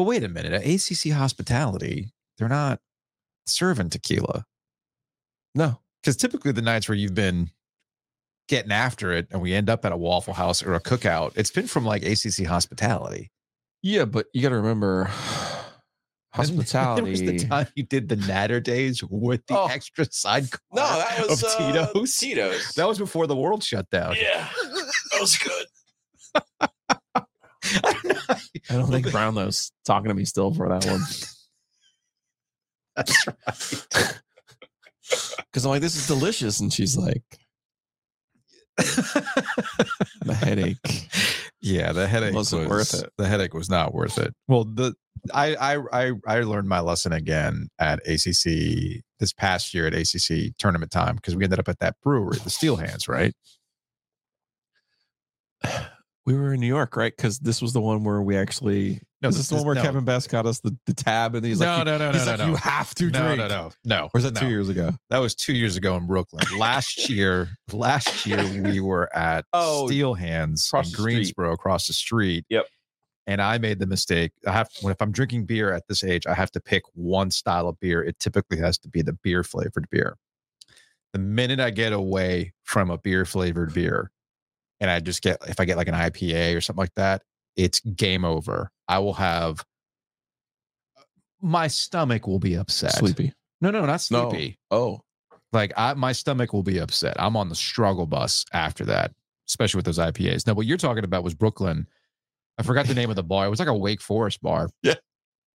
But wait a minute. At ACC Hospitality, they're not serving tequila. No. Because typically the nights where you've been getting after it and we end up at a Waffle House or a cookout, it's been from like ACC Hospitality. Yeah, but you got to remember hospitality. There was the time you did the Natter days with the Oh. extra side no, that was of uh, Tito's. Tito's. That was before the world shut down. yeah, that was good. I don't know. I don't think Brownlow's talking to me still for that one That's right. because I'm like, this is delicious, and she's like, the headache. Yeah, the headache Wasn't was worth it. The headache was not worth it. Well, the I I I I learned my lesson again at ACC this past year at ACC tournament time because we ended up at that brewery, the Steel Hands, right? We were in New York, right? Because this was the one where we actually. No, is this the one where no. Kevin Best got us the, the tab, and he's no, like, no, no, he's no, like, no, you have to No, drink. no, no, no. No. Or is that no. two years ago? That was two years ago in Brooklyn. Last year, last year we were at Oh, Steel Hands in the street. Greensboro, across the street. Yep. And I made the mistake. I have when if I'm drinking beer at this age, I have to pick one style of beer. It typically has to be the beer flavored beer. The minute I get away from a beer flavored beer, and I just get if I get like an IPA or something like that, it's game over. I will have my stomach will be upset. Sleepy. No, no, not No. sleepy. Oh, Like I, my stomach will be upset. I'm on the struggle bus after that, especially with those IPAs. Now, what you're talking about was Brooklyn. I forgot the name of the bar. It was like a Wake Forest bar. Yeah.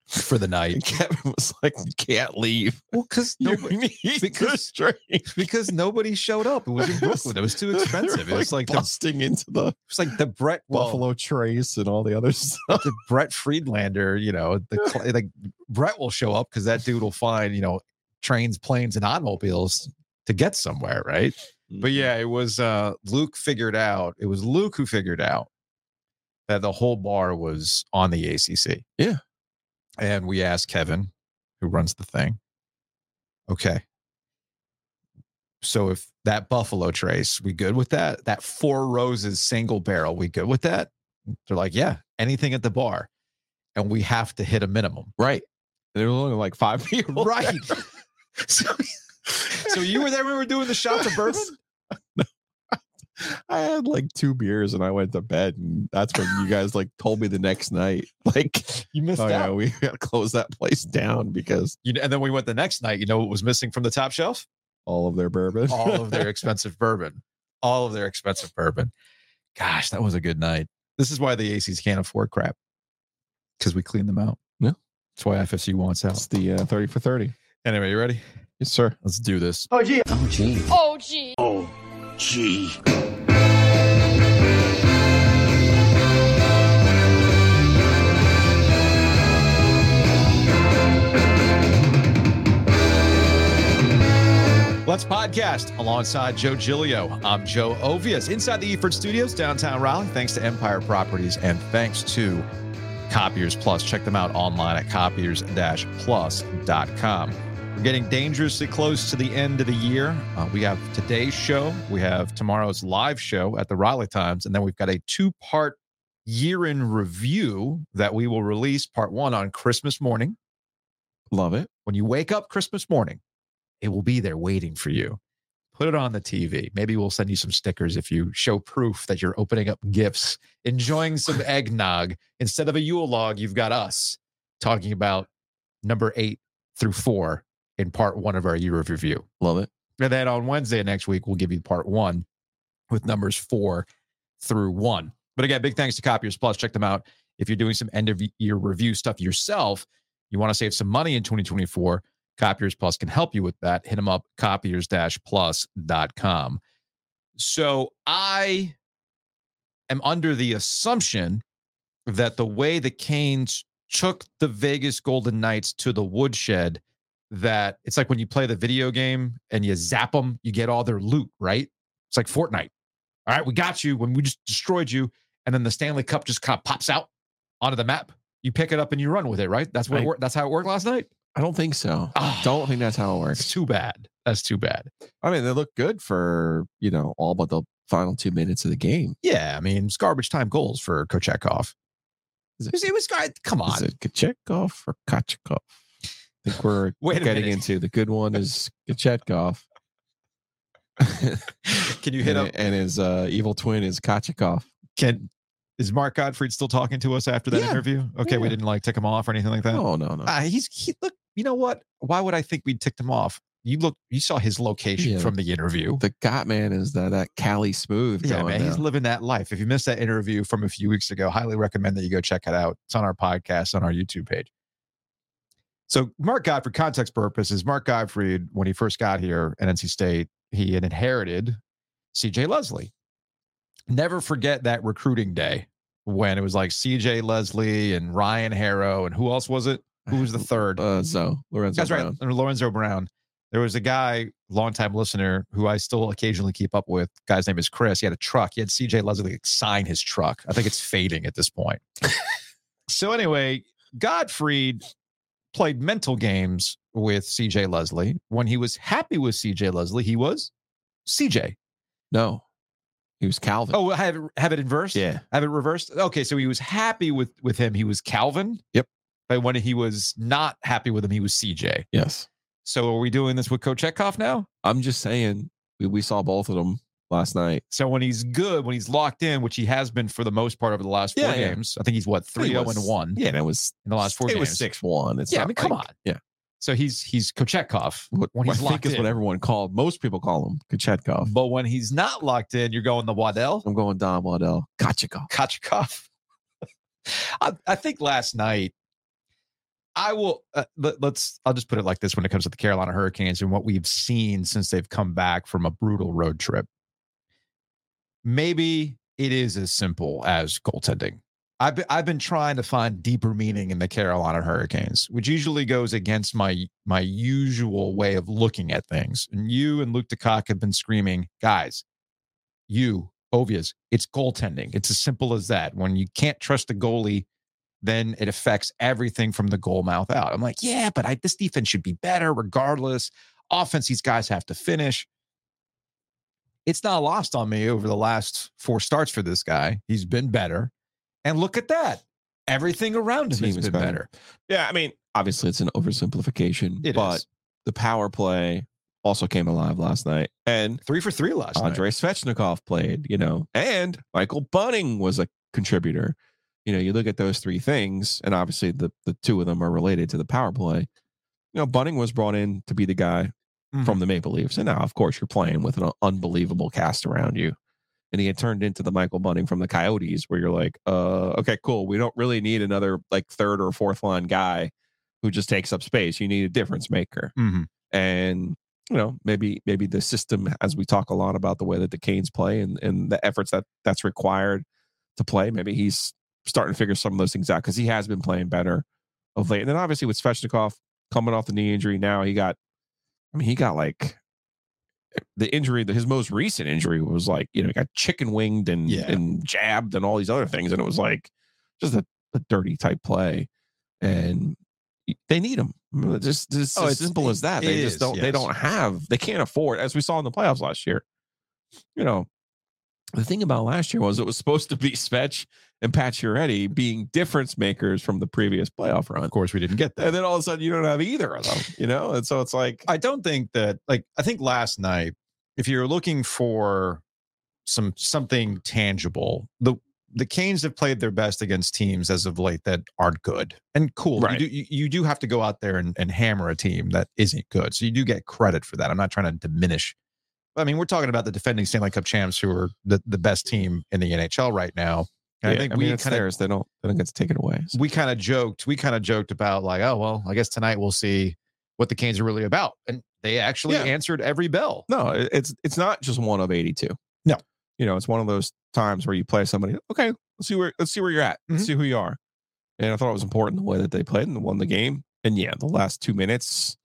For the night. and Kevin was like, you can't leave. Well, because nobody, because- because nobody showed up. It was in Brooklyn. It was too expensive. It was like the, it busting into the It was like the Brett well, Buffalo Trace and all the other stuff. the Brett Friedlander. You know, the like Brett will show up because that dude will find you know trains, planes, and automobiles to get somewhere, right? But yeah, it was uh Luke figured out. It was Luke who figured out that the whole bar was on the ACC. Yeah. And we asked Kevin, who runs the thing, okay. So if that Buffalo Trace, we good with that? That Four Roses single barrel, we good with that? They're like, yeah, anything at the bar. And we have to hit a minimum. right. There were only like five people. Right. so, so you were there when we were doing the shots of bourbon? I had like two beers and I went to bed, and that's when you guys like told me the next night, like, You missed oh out. yeah, we got to close that place down because You know, and then we went the next night. You know what was missing from the top shelf? all of their bourbon, All of their expensive bourbon. All of their expensive bourbon. Gosh, that was a good night. This is why the ACs can't afford crap because we clean them out. Yeah. That's why FSU wants out. it's the uh, thirty for thirty. Anyway, you ready? Yes, sir. Let's do this. Oh, gee. Oh, gee. Oh gee. Let's podcast alongside Joe Giglio. I'm Joe Ovies inside the Eford Studios, downtown Raleigh. Thanks to Empire Properties and thanks to Copiers Plus. Check them out online at copiers-plus.com. We're getting dangerously close to the end of the year. Uh, we have today's show, we have tomorrow's live show at the Raleigh Times, and then we've got a two-part year in review that we will release. Part one on Christmas morning. Love it. When you wake up Christmas morning, it will be there waiting for you. Put it on the TV. Maybe we'll send you some stickers if you show proof that you're opening up gifts, enjoying some eggnog. Instead of a Yule log, you've got us talking about number eight through four in part one of our year of review. Love it. And then on Wednesday next week, we'll give you part one with numbers four through one. But again, big thanks to Copiers Plus. Check them out. If you're doing some end of year review stuff yourself, you want to save some money in 2024, Copiers Plus can help you with that. Hit them up, copiers plus.com. So I am under the assumption that the way the Canes took the Vegas Golden Knights to the woodshed, that it's like when you play the video game and you zap them, you get all their loot, right? It's like Fortnite. All right, we got you when we just destroyed you, and then the Stanley Cup just kind of pops out onto the map. You pick it up and you run with it, right? That's what it Right. That's how it worked last night. I don't think so. Ah. Don't think that's how it It's works. too bad. That's too bad. I mean, they look good for you know all but the final two minutes of the game. Yeah, I mean, it's garbage time goals for Kochekov. Is It it, was, it. Come is on. it Kachetkov or Kachikov? I think we're getting into the good one is Kachetkov. Can you hit and, up? and his uh, evil twin is Kachikov. Can is Mark Gottfried still talking to us after that Yeah. interview? Okay, we didn't like tick him off or anything like that. Oh no, no. Ah, he's he look. You know what? Why would I think we ticked him off? You look. You saw his location Yeah. from the interview. the Got Man is that that Cali smooth Yeah, man, he's living that life. If you missed that interview from a few weeks ago, highly recommend that you go check it out. It's on our podcast on our YouTube page. So, Mark Gottfried, context purposes, Mark Gottfried, when he first got here at NC State, he had inherited CJ Leslie. Never forget that recruiting day when it was like CJ Leslie and Ryan Harrow and who else was it? Who was the third? Uh, Zo Lorenzo That's right, Brown. and Lorenzo Brown. There was a guy, longtime listener, who I still occasionally keep up with. Guy's name is Chris. He had a truck. He had CJ Leslie like, sign his truck. I think it's fading at this point. so anyway, Gottfried played mental games with CJ Leslie. When he was happy with CJ Leslie, he was CJ. No, he was Calvin. Oh, have it, have it inversed. yeah, Have it reversed. Okay, so he was happy with with him. He was Calvin. Yep. But when he was not happy with him, he was CJ. yes. So are we doing this with Kochetkov now? I'm just saying we, we saw both of them last night. So when he's good, when he's locked in, which he has been for the most part over the last four Yeah, yeah. games, I think he's what three zero was- and one Yeah, and it was in the last four it games. was six one. It's Yeah, I mean, come like- on. Yeah, So he's he's Kochetkov what, when he's I think locked is in. what everyone called. Most people call him Kachetkov. But when he's not locked in, you're going the Waddell I'm going Don Waddell. Kachikov. Kochetkov. I, I think last night. I will uh, let, let's. I'll just put it like this: when it comes to the Carolina Hurricanes and what we've seen since they've come back from a brutal road trip, maybe it is as simple as goaltending. I've I've been trying to find deeper meaning in the Carolina Hurricanes, which usually goes against my my usual way of looking at things. And you and Luke DeCock have been screaming, guys, you Ovies, it's goaltending. It's as simple as that. When you can't trust the goalie, then it affects everything from the goal mouth out. I'm like, yeah, but I, this defense should be better regardless. Offense, these guys have to finish. It's not lost on me over the last four starts for this guy. He's been better. And look at that. Everything around him has been better. better. Yeah, I mean, obviously it's an oversimplification, It is but the power play also came alive last night. And three for three last night. Andrei Svechnikov played, you know, and Michael Bunting was a contributor. You know, you look at those three things, and obviously the the two of them are related to the power play. You know, Bunting was brought in to be the guy Mhm. from the Maple Leafs, and now, of course, you're playing with an unbelievable cast around you. And he had turned into the Michael Bunting from the Coyotes, where you're like, uh, okay, cool. We don't really need another like third or fourth line guy who just takes up space. You need a difference maker Mhm. and you know maybe maybe the system as we talk a lot about the way that the Canes play and and the efforts that that's required to play maybe he's starting to figure some of those things out because he has been playing better of late and then obviously with Svechnikov coming off the knee injury now he got I mean he got like the injury the, his most recent injury was like you know he got chicken winged and Yeah. and jabbed and all these other things and it was like just a, a dirty type play and they need him. Just, just Oh, as simple as that. They just is, don't. They don't have. They can't afford, as we saw in the playoffs last year. You know, the thing about last year was it was supposed to be Svech and Pacioretty being difference makers from the previous playoff run, Of course, we didn't get that. and then all of a sudden you don't have either of them. You know, and so it's like, I don't think that like I think last night, if you're looking for some something tangible, the the Canes have played their best against teams as of late that aren't good. And cool. Right. You do you, you do have to go out there and, and hammer a team that isn't good. So you do get credit for that. I'm not trying to diminish. I mean, we're talking about the defending Stanley Cup champs who are the, the best team in the NHL right now. And yeah, I think mean, we kind of. They don't. They don't get to take it away. So- we kind of joked we kind of joked about like oh well i guess tonight we'll see what the canes are really about and they actually Yeah. answered every bell No, it's it's not just one of eighty-two. No. you know, it's one of those times where you play somebody. Okay, let's see where let's see where you're at. Let's Mhm. see who you are. And I thought it was important the way that they played and won the game. And yeah, the last two minutes,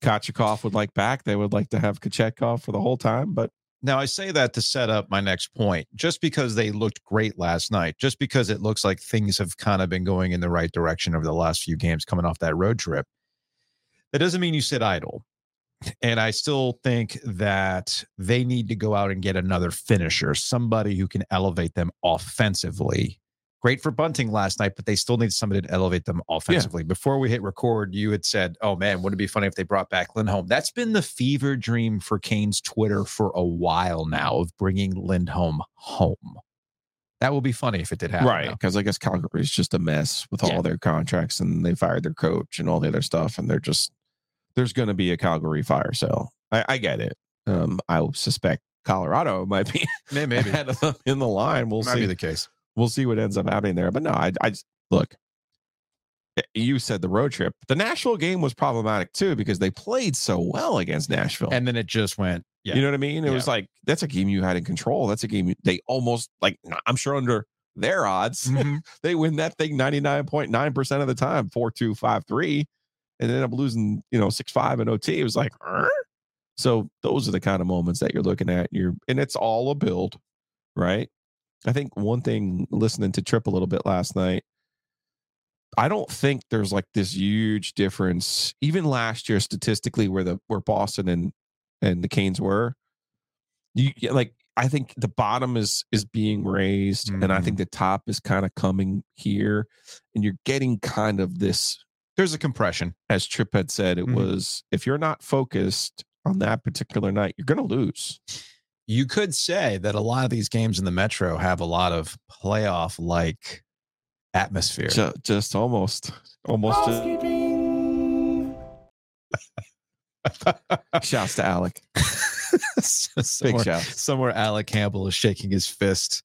Kachikov would like back. They would like to have Kachetkov for the whole time, but now i say that to set up my next point just because they looked great last night just because it looks like things have kind of been going in the right direction over the last few games coming off that road trip that doesn't mean you sit idle and i still think that they need to go out and get another finisher somebody who can elevate them offensively Great for bunting last night, but they still need somebody to elevate them offensively. Before we hit record, you had said, "Oh man, wouldn't it be funny if they brought back Lindholm?" That's been the fever dream for Kane's Twitter for a while now of bringing Lindholm home. That will be funny if it did happen. right? Because I guess Calgary is just a mess with Yeah. all their contracts, and they fired their coach and all the other stuff, and they're just there's going to be a Calgary fire sale. I, I get it. Um, I suspect Colorado might be May- Maybe ahead of them in the line. We'll might see. be the case. We'll see what ends up happening there. But no, I, I just look. eh, You said the road trip. The Nashville game was problematic too because they played so well against Nashville. And then it just went. Yeah. You know what I mean? It Yeah. was like that's a game you had in control. That's a game you- they almost like. I'm sure under their odds, Mhm. they win that thing 99.9 percent of the time, four two five three, and end up losing. You know, six five and OT. It was like. "Er?" So those are the kind of moments that you're looking at. You're and it's all a build, right? I think one thing listening to Trip a little bit last night, I don't think there's like this huge difference. Even last year, statistically, where the where Boston and and the Canes were, you like I think the bottom is is being raised, and I think the top is kind of coming here, and you're getting kind of this There's a compression. as Trip had said, it Mhm. was if you're not focused on that particular night, you're going to lose. You could say that a lot of these games in the Metro have a lot of playoff like atmosphere. Ju- just almost, almost. Just, shouts to Alec. Big somewhere, shout. somewhere Alec Campbell is shaking his fist.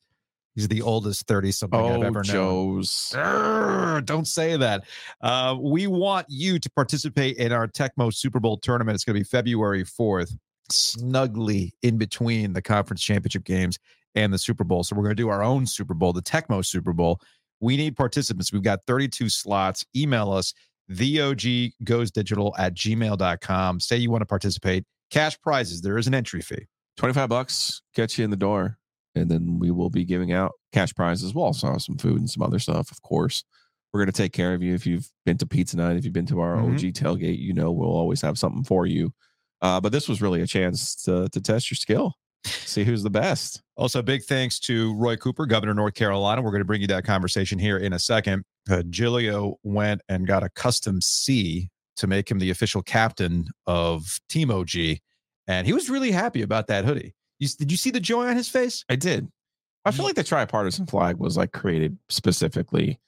He's the oldest 30 something I've Oh, ever known. Joe's. Grr, Don't say that. Uh, we want you to participate in our Tecmo Super Bowl tournament. It's going to be February 4th, snugly in between the conference championship games and the Super Bowl. So we're going to do our own Super Bowl, the Tecmo Super Bowl. We need participants. We've got 32 slots. Email us, theoggoesdigital at gmail.com. Say you want to participate. Cash prizes. There is an entry fee. 25 bucks gets you in the door. And then we will be giving out cash prizes. We'll also have some food and some other stuff, of course. We're going to take care of you. If you've been to pizza night, if you've been to our Mhm. OG tailgate, you know we'll always have something for you. Uh, but this was really a chance to, to test your skill, see who's the best. Also, big thanks to Roy Cooper, Governor of North Carolina. We're going to bring you that conversation here in a second. Uh, Giglio went and got a custom C to make him the official captain of Team OG, and he was really happy about that hoodie. You, did you see the joy on his face? I did. I feel like the tripartisan flag was like created specifically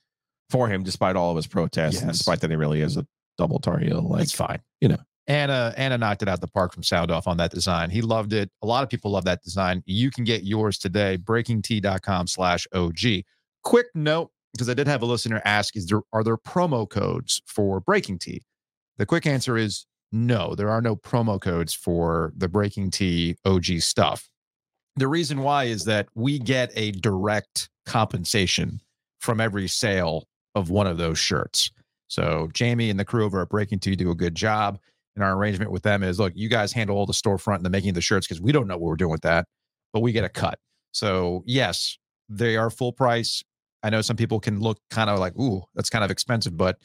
for him, despite all of his protests, and despite that he really is a double tar heel. Like It's fine. you know. Anna Anna knocked it out the park from sound off on that design. He loved it. A lot of people love that design. You can get yours today, breakingt.com slash OG. Quick note, because I did have a listener ask, is there are there promo codes for BreakingT? The quick answer is no, there are no promo codes for the BreakingT OG stuff. The reason why is that we get a direct compensation from every sale of one of those shirts. So Jamie and the crew over at BreakingT do a good job. And our arrangement with them is look, you guys handle all the storefront and the making of the shirts because we don't know what we're doing with that, but we get a cut. So yes, they are full price. I know some people can look kind of like, ooh, that's kind of expensive, but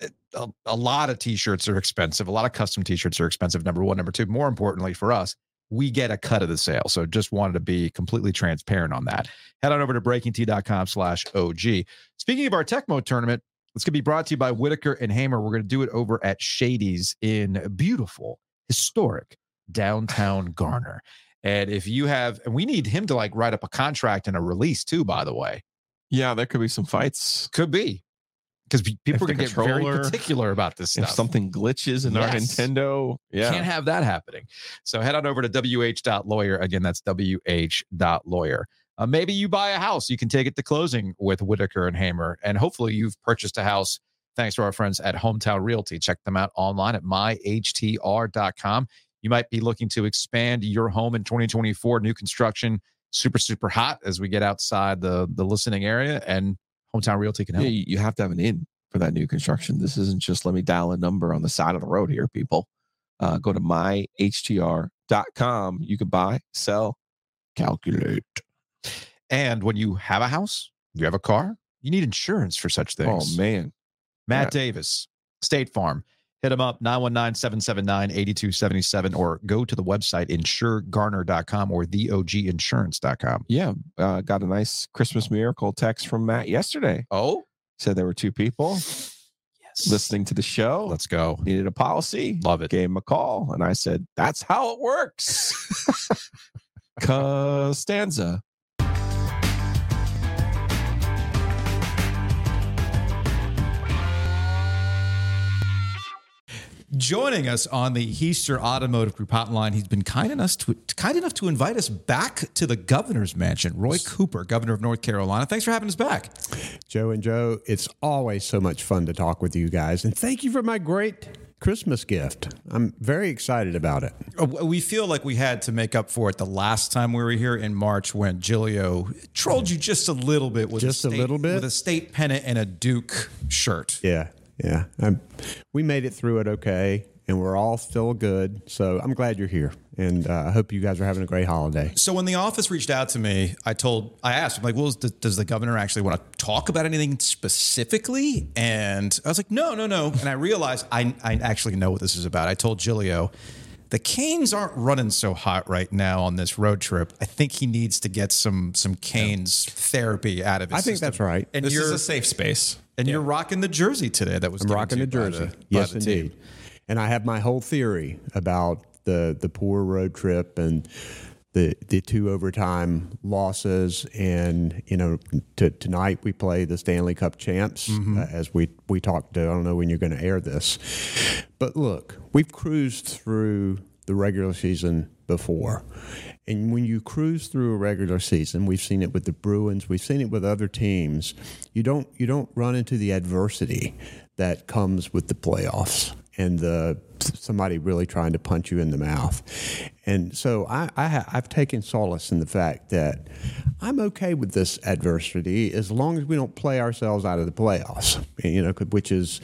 it- a, a lot of t-shirts are expensive. A lot of custom t-shirts are expensive. Number one, number two, more importantly for us, we get a cut of the sale. So just wanted to be completely transparent on that. Head on over to breakingt.com slash OG. Speaking of our Tecmo tournament, it's going to be brought to you by Whitaker and Hamer. We're going to do it over at Shady's in beautiful, historic downtown Garner. And if you have, and we need him to like write up a contract and a release too, by the way. Yeah, there could be some fights. Could be because people are going to get very particular about this stuff. If something glitches in our Nintendo, yeah. Can't have that happening. So head on over to wh.lawyer. Again, that's wh.lawyer. Uh, maybe you buy a house. You can take it to closing with Whitaker and Hamer. And hopefully you've purchased a house thanks to our friends at Hometown Realty. Check them out online at myhtr.com. You might be looking to expand your home in 2024, new construction, super, super hot as we get outside the, the listening area. And Hometown Realty can help. you you have to have an in for that new construction. This isn't just let me dial a number on the side of the road here, people. Uh, go to myhtr.com. You can buy, sell, calculate. And when you have a house, you have a car, you need insurance for such things. Oh, man. Matt Yeah. Davis, State Farm. Hit them up 919 779 8277 or go to the website insuregarner.com or theoginsurance.com. Yeah, uh, got a nice Christmas miracle text from Matt yesterday. Oh, Said there were two people yes. listening to the show. Let's go. needed a policy. Love it. Gave him a call, and I said, "That's how it works." Costanza. Joining us on the Hiester Automotive Group hotline, he's been kind enough to kind enough to invite us back to the governor's mansion. Roy Cooper, governor of North Carolina. Thanks for having us back. Joe and Joe, it's always so much fun to talk with you guys. And thank you for my great Christmas gift. I'm very excited about it. Uh, We feel like we had to make up for it the last time we were here in March when Giglio trolled you just a little bit with Just a state, little bit? with a state pennant and a Duke shirt. Yeah, yeah. I'm, we made it through it okay, and we're all still good. So I'm glad you're here. And uh, I hope you guys are having a great holiday. So when the office reached out to me, I told, I asked, I'm like, well, does, does the governor actually want to talk about anything specifically? And I was like, no, no, no. And I realized I, I actually know what this is about. I told Giglio, the Canes aren't running so hot right now on this road trip. I think he needs to get some some Canes therapy out of his I think system. that's right. And This you're is a safe space. and you're rocking the jersey today. That was I'm rocking the you by jersey. by yes, the team. indeed. And I have my whole theory about the the poor road trip and the the two overtime losses. And you know, tonight we play the Stanley Cup champs, Mm-hmm. uh, as we we talked. I don't know when you're going to air this, but look, we've cruised through the regular season before. And when you cruise through a regular season, we've seen it with the Bruins, we've seen it with other teams. You don't you don't run into the adversity that comes with the playoffs and the somebody really trying to punch you in the mouth. And so I, I ha- I've taken solace in the fact that I'm okay with this adversity as long as we don't play ourselves out of the playoffs. You know, which is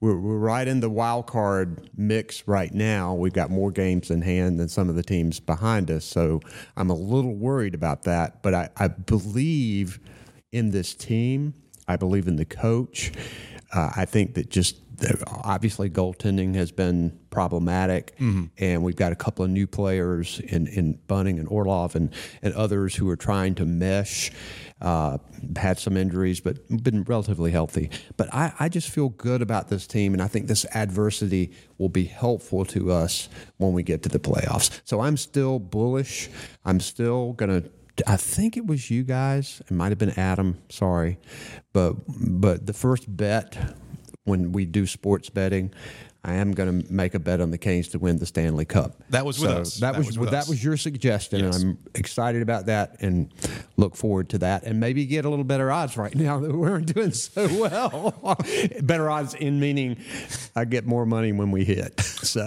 we're, we're right in the wild card mix right now. We've got more games in hand than some of the teams behind us. So I'm a little worried about that. But I, I believe in this team. I believe in the coach. Uh, I think that just obviously goaltending has been problematic, and we've got a couple of new players in, in Bunting and Orlov and, and others who are trying to mesh. Uh, had some injuries, but been relatively healthy. But I, I just feel good about this team, and I think this adversity will be helpful to us when we get to the playoffs. So I'm still bullish. I'm still going to I think it was you guys. It might have been Adam. Sorry, but but the first bet when we do sports betting, I am going to make a bet on the Canes to win the Stanley Cup. That was with us. That, That was, was with that us. was your suggestion, and I'm excited about that and look forward to that, and maybe get a little better odds right now that we're doing so well. better odds in meaning I get more money when we hit. So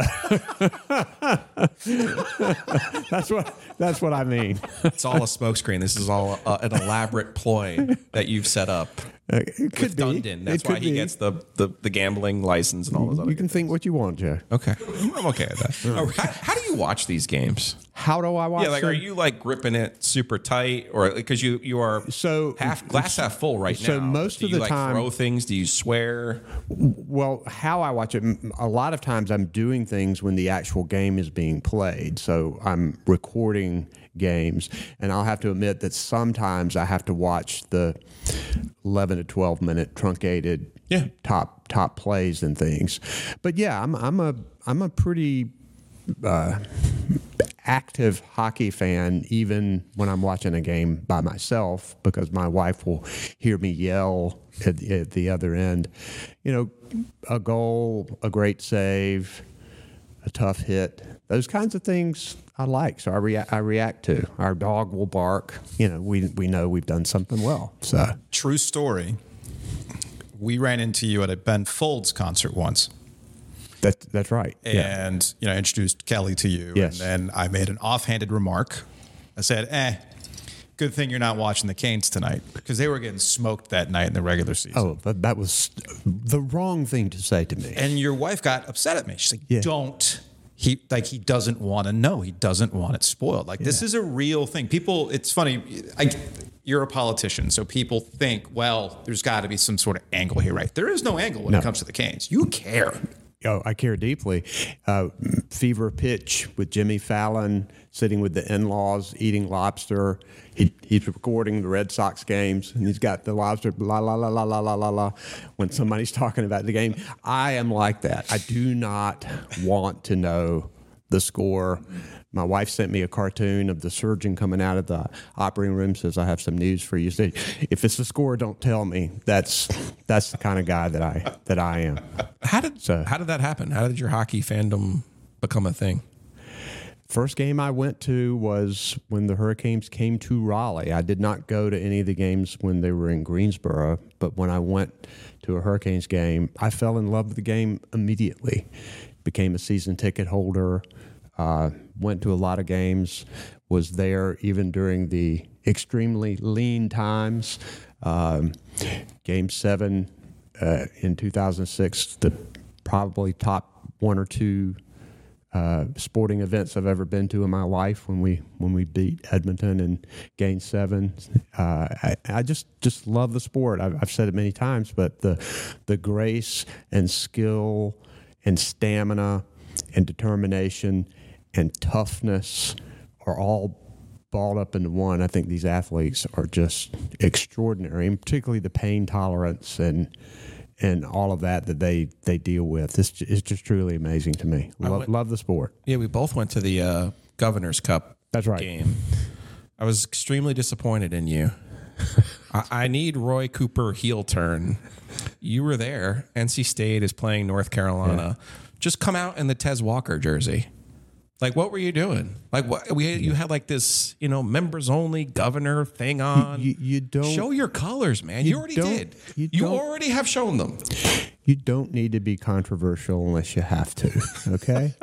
that's what that's what I mean. It's all a smokescreen. This is all uh, an elaborate ploy that you've set up Uh, It could be. Dundon. That's It why he be. gets the, the the gambling license and all those other. You can think what you want, Joe. Okay, I'm okay with that. Oh, how, how do you watch these games? How do I watch? Yeah, like are you like gripping it super tight, or because you you are So- half glass half full right so now? So most do of you the like time- throw things? Do you swear? Well, how I watch it, a lot of times I'm doing things when the actual game is being played. So I'm recording games, and I'll have to admit that sometimes I have to watch the 11 to 12 minute truncated Yeah. top top plays and things. But yeah, I'm I'm a I'm a pretty uh, active hockey fan, even when I'm watching a game by myself, because my wife will hear me yell at, at the other end. You know, a goal, a great save, a tough hit, those kinds of things I like. So I react. I react to. Our dog will bark. You know, we we know we've done something well. So True story. We ran into you at a Ben Folds concert once. that that's right. yeah. and you know I introduced Kelly to you. Yes. And then I made an offhanded remark. I said, "Eh, good thing you're not watching the Canes tonight because they were getting smoked that night in the regular season." Oh, but that was the wrong thing to say to me. And your wife got upset at me. She's like, Yeah. "Don't." He like he doesn't want to know. He doesn't want it spoiled. Like this is a real thing. People, it's funny. I, you're a politician, so people think, well, there's got to be some sort of angle here, right? There is no angle when No. it comes to the Canes. You care. Oh, I care deeply. Uh, fever pitch with Jimmy Fallon sitting with the in-laws, eating lobster. He, he's recording the Red Sox games, and he's got the lobster. La la la la la la la la. When somebody's talking about the game, I am like that. I do not want to know the score. My wife sent me a cartoon of the surgeon coming out of the operating room. Says, "I have some news for you. Said, if it's the score, don't tell me." That's that's the kind of guy that I that I am. How did so, How did that happen? How did your hockey fandom become a thing? First game I went to was when the Hurricanes came to Raleigh. I did not go to any of the games when they were in Greensboro, but when I went to a Hurricanes game, I fell in love with the game immediately. Became a season ticket holder. Uh, went to a lot of games. Was there even during the extremely lean times. Um, game seven uh, in 2006, the probably top one or two uh, sporting events I've ever been to in my life when we when we beat Edmonton and Game Seven. Uh, I, I just just love the sport. I've, I've said it many times, but the the grace and skill and stamina and determination and toughness are all balled up into one. I think these athletes are just extraordinary, and particularly the pain tolerance and and all of that that they they deal with. This is just truly amazing to me. Love, went- love the sport. Yeah, we both went to the uh, Governor's Cup. That's right. Game. I was extremely disappointed in you. I, I need Roy Cooper heel turn. You were there. NC State is playing North Carolina. Just come out in the Tez Walker jersey. Like, what were you doing? Like, what we you had like this, you know, members only governor thing on. You, you don't Show your colors, man. You, you already did. you You, already have shown them. you don't need to be controversial unless you have to. Okay,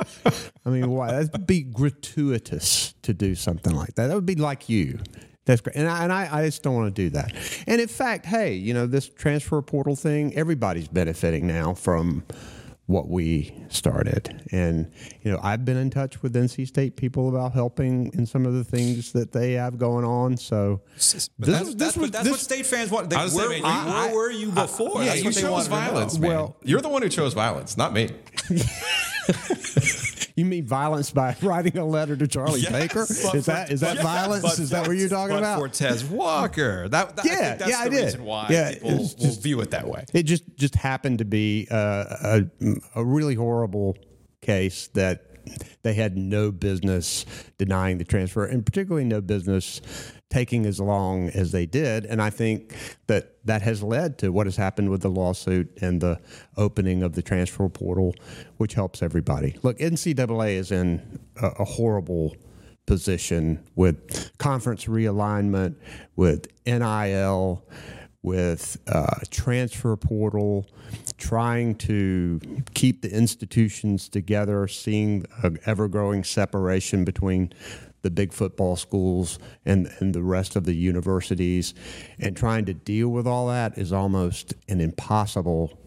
I mean, why? That'd be gratuitous to do something like that. That would be like you. That's great, and I, and I, I just don't want to do that. And in fact, hey, you know, this transfer portal thing, everybody's benefiting now from what we started. And you know, I've been in touch with NC State people about helping in some of the things that they have going on. So This that's, was- that's, this what, was- that's this- what state fans want. They, I was where, saying, where I- were you before? Yeah, you what they chose want to know. violence, man. Well- You're the one who chose violence, not me. You mean violence by writing a letter to Charlie Yes. Baker? Is that is that but- violence? is that what you're talking about? For Tez Walker, that, that I Yeah, think that's yeah, I the did. reason why Yeah, people it's will just- view it that way. it just just happened to be uh, a a really horrible case that they had no business denying the transfer, and particularly no business taking as long as they did. And I think that that has led to what has happened with the lawsuit and the opening of the transfer portal, which helps everybody. Look, NCAA is in a, a horrible position with conference realignment, with NIL, with uh, transfer portal, trying to keep the institutions together, seeing an ever growing separation between the big football schools and, and the rest of the universities, and trying to deal with all that is almost an impossible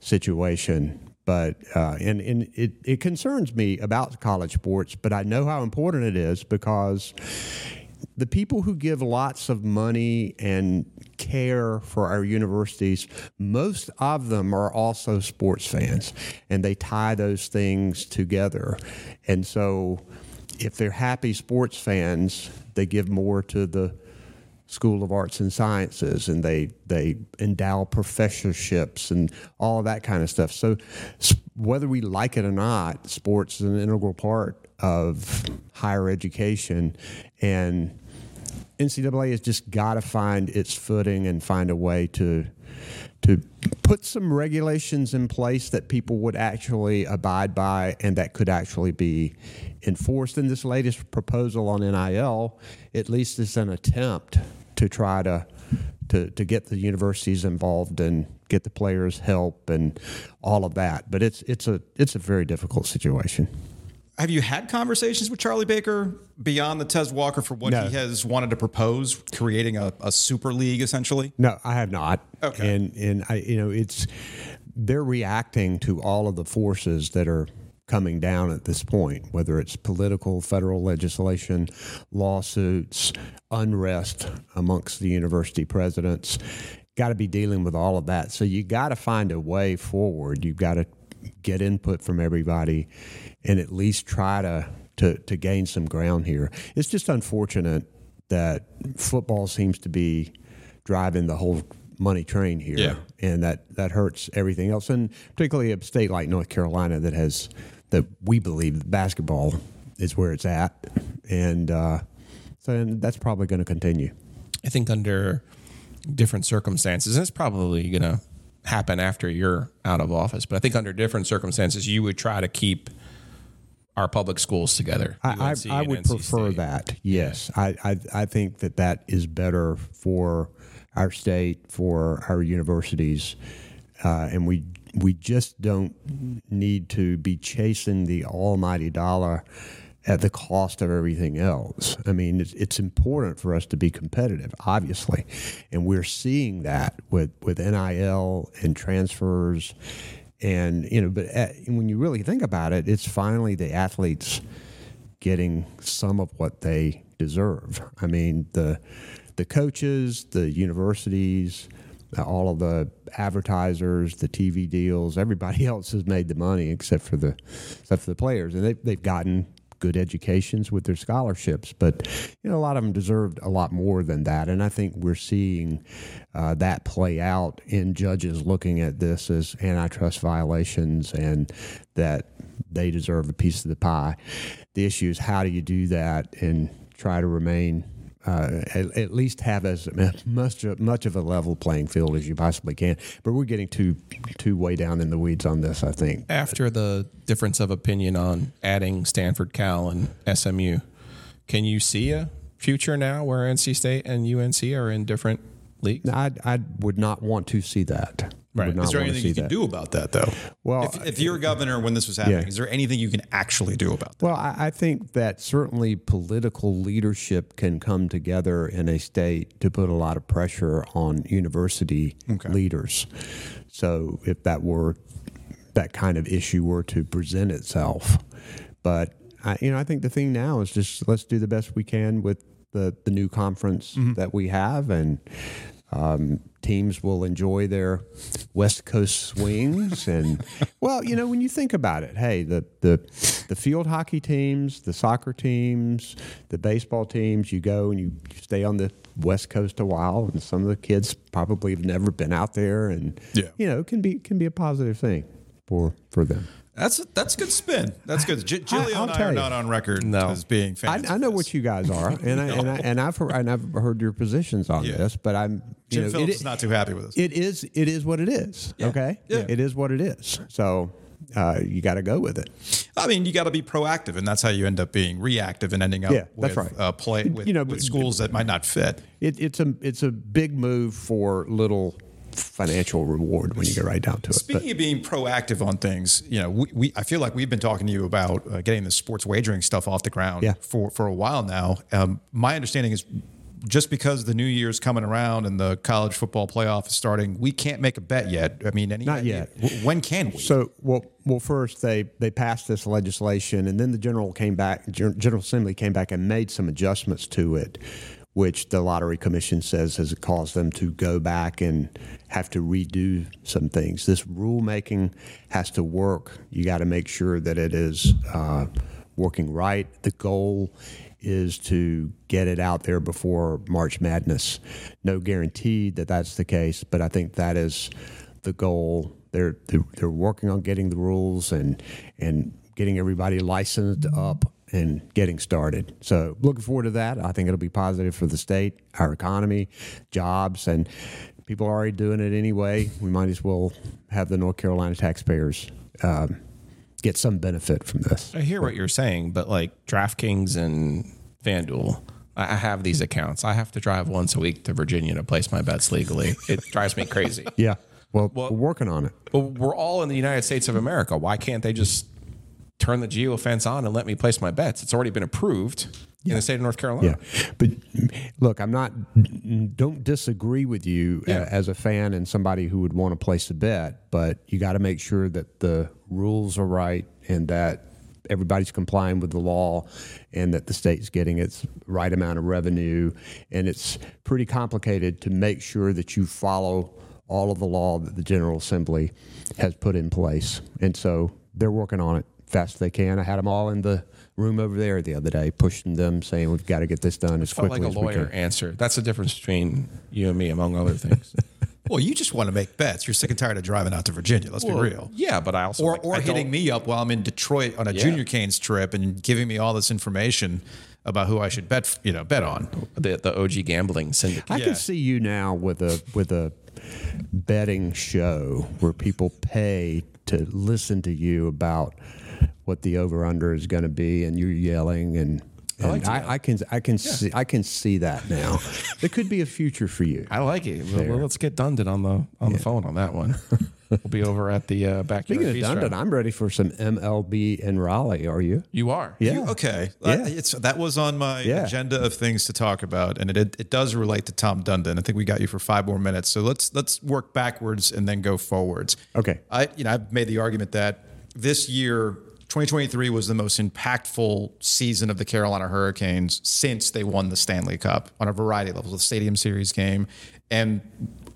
situation. But uh, and, and it, it concerns me about college sports, but I know how important it is because the people who give lots of money and care for our universities, most of them are also sports fans, and they tie those things together. And so, if they're happy sports fans, they give more to the School of Arts and Sciences, and they they endow professorships and all that kind of stuff. So, whether we like it or not, sports is an integral part of higher education, and NCAA has just got to find its footing and find a way to to put some regulations in place that people would actually abide by and that could actually be enforced. In this latest proposal on NIL, at least is an attempt to try to to, to get the universities involved and get the players help and all of that. But it's it's a it's a very difficult situation. Have you had conversations with Charlie Baker beyond the Tez Walker for what No. he has wanted to propose, creating a, a super league essentially? No, I have not. Okay. And and I you know it's they're reacting to all of the forces that are coming down at this point, whether it's political, federal legislation, lawsuits, unrest amongst the university presidents. Got to be dealing with all of that. So you got to find a way forward. You've got to get input from everybody, and at least try to to to gain some ground here. It's just unfortunate that football seems to be driving the whole money train here, Yeah. and that that hurts everything else, and particularly a state like North Carolina that has that we believe basketball is where it's at, and uh, so and that's probably going to continue. I think under different circumstances, and it's probably going to happen after you're out of office, but I think under different circumstances, you would try to keep our public schools together. I, I, UNC I and would NC prefer State. that. Yes, I, I I think that that is better for our state, for our universities, uh, and we we just don't need to be chasing the almighty dollar at the cost of everything else. I mean, it's, it's important for us to be competitive, obviously, and we're seeing that with with NIL and transfers and you know but uh, when you really think about it it's finally the athletes getting some of what they deserve. I mean the the coaches the universities all of the advertisers the tv deals everybody else has made the money except for the except for the players. And they, they've gotten good educations with their scholarships, but you know a lot of them deserved a lot more than that, and I think we're seeing uh, that play out in judges looking at this as antitrust violations and that they deserve a piece of the pie. The issue is how do you do that and try to remain uh, at, at least have as much much of a level playing field as you possibly can. But we're getting too too way down in the weeds on this. I think. After the difference of opinion on adding Stanford, Cal, and SMU, can you see a future now where NC State and UNC are in different leagues? I I would not want to see that. Right. Is there anything you can that. do about that, though? Well, if, if you're a governor when this was happening, Yeah. is there anything you can actually do about that? Well, I, I think that certainly political leadership can come together in a state to put a lot of pressure on university leaders. So if that were that kind of issue were to present itself, but I, you know, I think the thing now is just let's do the best we can with the the new conference mm-hmm. that we have and. Um, teams will enjoy their West Coast swings, and well, you know, when you think about it, hey, the the the field hockey teams, the soccer teams, the baseball teams, you go and you stay on the West Coast a while, and some of the kids probably have never been out there, and Yeah. you know, it can be can be a positive thing for for them. That's a, that's a good spin. That's good. J- Giglio I'll and I are you. not on record No. as being fans. I of know what you guys are, and I, and, I, and I've heard, and I've heard your positions on Yeah. this, but I'm you Jim know, Phillips it- is not too happy with us. it is it is what it is. Okay, Yeah. it is what it is. So uh, you got to go with it. I mean, you got to be proactive, and that's how you end up being reactive and ending up Yeah, with that's right. uh, play with, You know, with but- schools that might not fit. it. It's a it's a big move for little financial reward when you get right down to it. But Speaking of being proactive on things, you know, we, we I feel like we've been talking to you about uh, getting the sports wagering stuff off the ground Yeah. for for a while now. Um, my understanding is just because the new year's coming around and the college football playoff is starting, we can't make a bet yet. I mean, any Not yet. w- When can we? So, well, well, first they they passed this legislation, and then the general came back. Gen- General Assembly came back and made some adjustments to it, which the lottery commission says has caused them to go back and have to redo some things. This rulemaking has to work. You got to make sure that it is uh, working right. The goal is to get it out there before March Madness. No guarantee that that's the case, but I think that is the goal. They're they're, they're working on getting the rules and and getting everybody licensed up and getting started. So looking forward to that. I think it'll be positive for the state, our economy, jobs, and people are already doing it anyway. We might as well have the North Carolina taxpayers um, get some benefit from this. I hear what you're saying, but like DraftKings and FanDuel, I have these accounts. I have to drive once a week to Virginia to place my bets legally. It drives me crazy. Yeah. Well, we're working on it. But we're all in the United States of America. Why can't they just turn the geo fence on and let me place my bets? It's already been approved in the state of North Carolina. Yeah, but look, I'm not. Don't disagree with you uh, Yeah. as a fan and somebody who would want to place a bet, but you got to make sure that the rules are right and that everybody's complying with the law and that the state's getting its right amount of revenue. And it's pretty complicated to make sure that you follow all of the law that the General Assembly has put in place. And so they're working on it fast as they can. I had them all in the room over there the other day, pushing them, saying we've got to get this done as Felt quickly like a as we lawyer answer. That's the difference between you and me, among other things. Well, you just want to make bets. You're sick and tired of driving out to Virginia. Let's be real. Yeah, but I also Or, like- or I hitting don't- me up while I'm in Detroit on a Yeah. Junior Canes trip and giving me all this information about who I should bet, you know, bet on. the the OG gambling syndicate. I Yeah. can see you now with a with a betting show where people pay to listen to you about what the over under is going to be, and you're yelling and. and like I. I can I can see I can see that now. there could be a future for you. I like it. Well, well, let's get Dundon on the on the phone on that one. we'll be over at the uh, backyard. Speaking of bistro. Dundon, I'm ready for some MLB in Raleigh. Are you? you are. Yeah. Okay. Yeah. Uh, it's that was on my Yeah. agenda of things to talk about, and it, it it does relate to Tom Dundon. I think we got you for five more minutes, so let's let's work backwards and then go forwards. Okay. I you know I've made the argument that this year. 2023 was the most impactful season of the Carolina Hurricanes since they won the Stanley Cup on a variety of levels, the Stadium Series game, and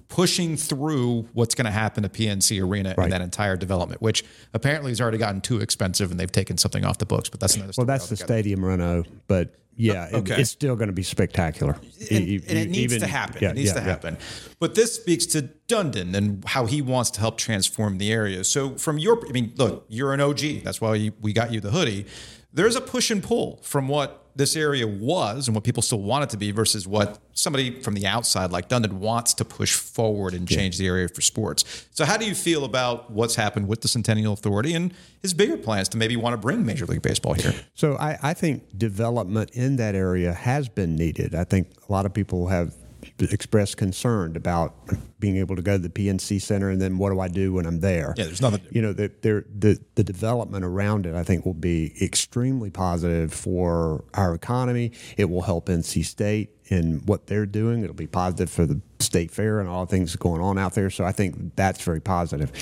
pushing through what's going to happen to PNC Arena Right. and that entire development, which apparently has already gotten too expensive and they've taken something off the books. But that's another. Well, that's the altogether. stadium reno, but yeah, oh, it- it's still going to be spectacular. and, E- and it needs even- to happen. yeah, it needs yeah, to yeah. happen. But this speaks to Dundon and how he wants to help transform the area. So, from your, I mean, look, you're an OG. That's why you, we got you the hoodie. There's a push and pull from what this area was and what people still want it to be versus what somebody from the outside like Dundon wants to push forward and change the area for sports. So, how do you feel about what's happened with the Centennial Authority and his bigger plans to maybe want to bring Major League Baseball here? So I, I think development in that area has been needed. I think a lot of people have expressed concern about being able to go to the PNC Center and then what do I do when I'm there? Yeah, there's nothing- You know, the, there- the the development around it, I think, will be extremely positive for our economy. It will help NC State in what they're doing. It'll be positive for the state fair and all the things going on out there. So I think that's very positive.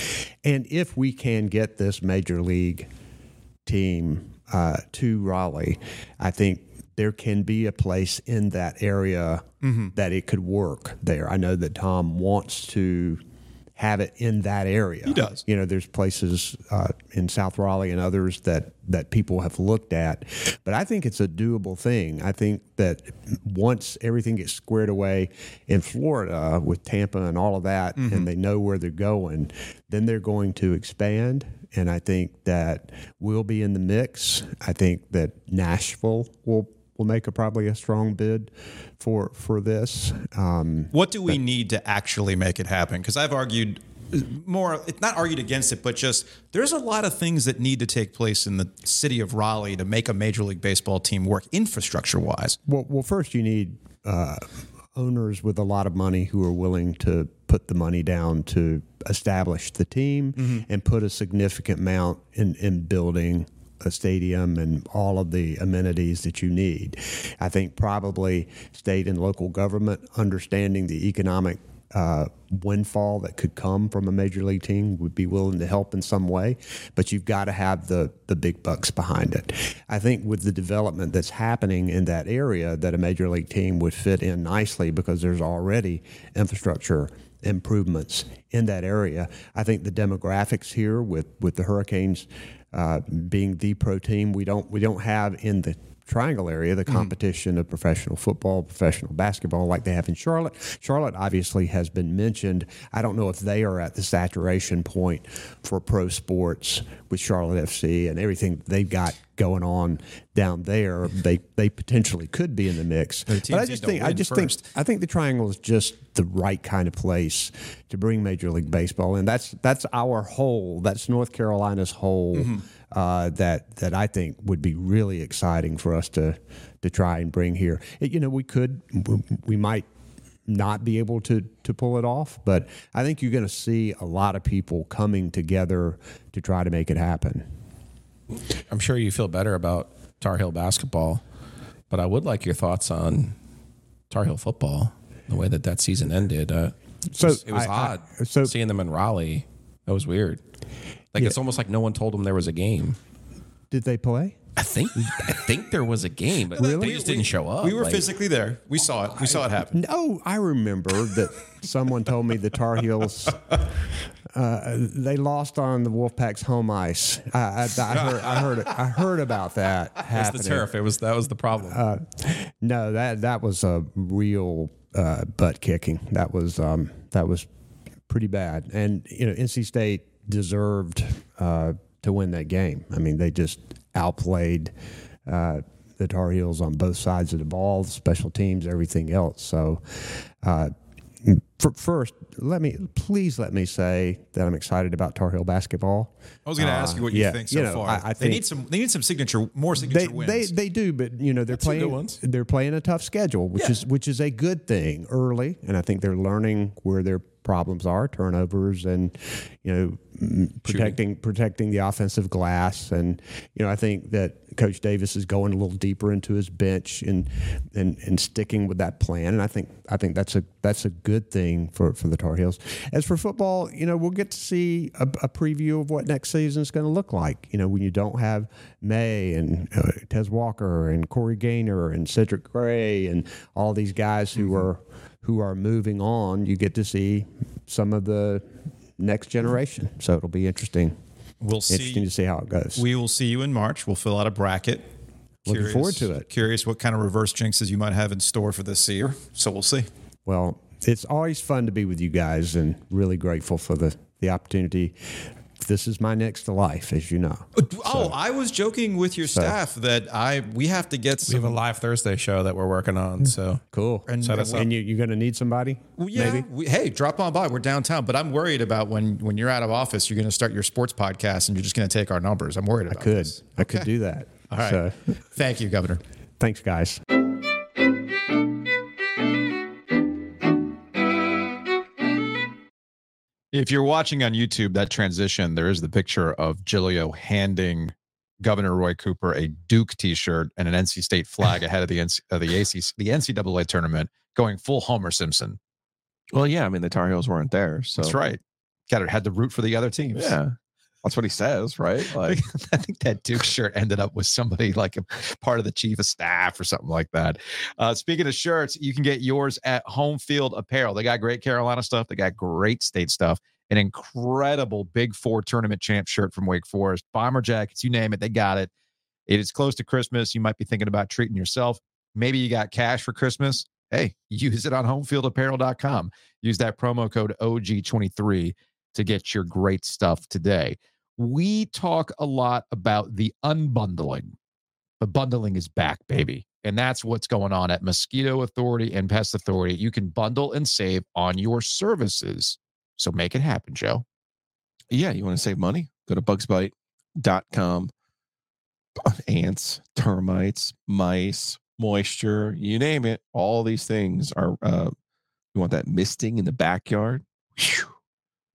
And if we can get this major league team uh, to Raleigh, I think there can be a place in that area that it could work there. I know that Tom wants to have it in that area. He does. You know, there's places uh, in South Raleigh and others that that people have looked at, but I think it's a doable thing. I think that once everything gets squared away in Florida with Tampa and all of that, and they know where they're going, then they're going to expand. And I think that we'll be in the mix. I think that Nashville will will make a probably a strong bid for for this. Um, What do we need to actually make it happen? Because I've argued more, it's not argued against it, but just there's a lot of things that need to take place in the city of Raleigh to make a Major League Baseball team work infrastructure wise. Well, well, first you need uh, owners with a lot of money who are willing to put the money down to establish the team and put a significant amount in, in building a stadium and all of the amenities that you need. I think probably state and local government understanding the economic uh, windfall that could come from a major league team would be willing to help in some way, but you've got to have the the big bucks behind it. I think with the development that's happening in that area, that a major league team would fit in nicely because there's already infrastructure improvements in that area. I think the demographics here with with the Hurricanes Uh, being the pro team, we don't we don't have in the triangle area the competition of professional football professional basketball like they have in charlotte. Charlotte obviously has been mentioned. I don't know if they are at the saturation point for pro sports with charlotte fc and everything they've got going on down there. They they potentially could be in the mix. But i just think i just first. think I think the triangle is just the right kind of place to bring Major League Baseball, and that's that's our whole. That's North Carolina's whole. Uh, that that I think would be really exciting for us to to try and bring here. It- you know, we could we, might not be able to to pull it off, but I think you're going to see a lot of people coming together to try to make it happen. I'm sure you feel better about Tar Heel basketball, but I would like your thoughts on Tar Heel football. The way that that season ended, uh, So it was, it was I- I- odd. so- seeing them in Raleigh, that was weird. Like it's almost like no one told them there was a game. Did they play? I think I think there was a game, but Really? they just didn't show up. We were Like, physically there. We saw it. We saw it happen. No, I remember that someone told me the Tar Heels uh, they lost on the Wolfpack's home ice. I, I, I heard I heard I heard about that It's happening. the turf. It was that was the problem. No, that that was a real uh, butt kicking. That was um, that was pretty bad, and you know NC State deserved uh, to win that game. I mean, they just outplayed uh, the Tar Heels on both sides of the ball, special teams, everything else. So. Uh, for, first, let me please let me say that I'm excited about Tar Heel basketball. I was going to ask you what you yeah, think so you know, far. I- I they think- need some. They need some signature, more signature they, wins. they they do, but you know they're some good playing they're playing a tough schedule, which Yeah. is which is a good thing early, and I think they're learning where their problems are, turnovers, and you know mm, protecting protecting the offensive glass, and you know I think that Coach Davis is going a little deeper into his bench and and and sticking with that plan, and I think I think that's a that's a good thing for for the Tar Heels. As for football, you know we'll get to see a, a preview of what next season is going to look like. You know when you don't have Maye and uh, Tez Walker and Corey Gaynor and Cedric Gray and all these guys who are who are moving on, you get to see some of the next generation. So it'll be interesting. we'll see. Interesting to see how it goes. We will see you in March. We'll fill out a bracket. Looking forward to it. Curious what kind of reverse jinxes you might have in store for this year. So we'll see. Well, it's always fun to be with you guys, and really grateful for the the opportunity. This is my next life, as you know. oh, oh I was joking with your staff that I we have to get we have a live Thursday show that we're working on. Hmm. So Cool. And- Set us up. And you, you're going to need somebody? Well, yeah, Maybe. we, hey, drop on by. We're downtown, but I'm worried about when when you're out of office, you're going to start your sports podcast and you're just going to take our numbers. I'm worried about I Could this. I could do that? All right. So, Thank you, Governor. thanks, guys. If you're watching on YouTube, that transition, there is the picture of Giglio handing Governor Roy Cooper a Duke T-shirt and an NC State flag ahead of the NC, uh, the AC, the NCAA tournament, going full Homer Simpson. well, yeah. I mean, the Tar Heels weren't there, so That's right. Got to had to root for the other teams. Yeah, that's what he says, right? Like, I think that Duke shirt ended up with somebody like a part of the chief of staff or something like that. Uh, speaking of shirts, you can get yours at Home Field Apparel. They got great Carolina stuff. They got great state stuff. An incredible Big Four tournament champ shirt from Wake Forest, bomber jackets, you name it, they got it. It is close to Christmas. You might be thinking about treating yourself. Maybe you got cash for Christmas. Hey, use it on homefieldapparel.com. Use that promo code OG23 to get your great stuff today we talk a lot about the unbundling, but bundling is back, baby. And that's what's going on at Mosquito Authority and Pest Authority. You can bundle and save on your services. So make it happen, Joe. yeah, you want to save money? Go to bugsbite.com. Ants, termites, mice, moisture, you name it. All these things are, uh, you want that misting in the backyard? Whew.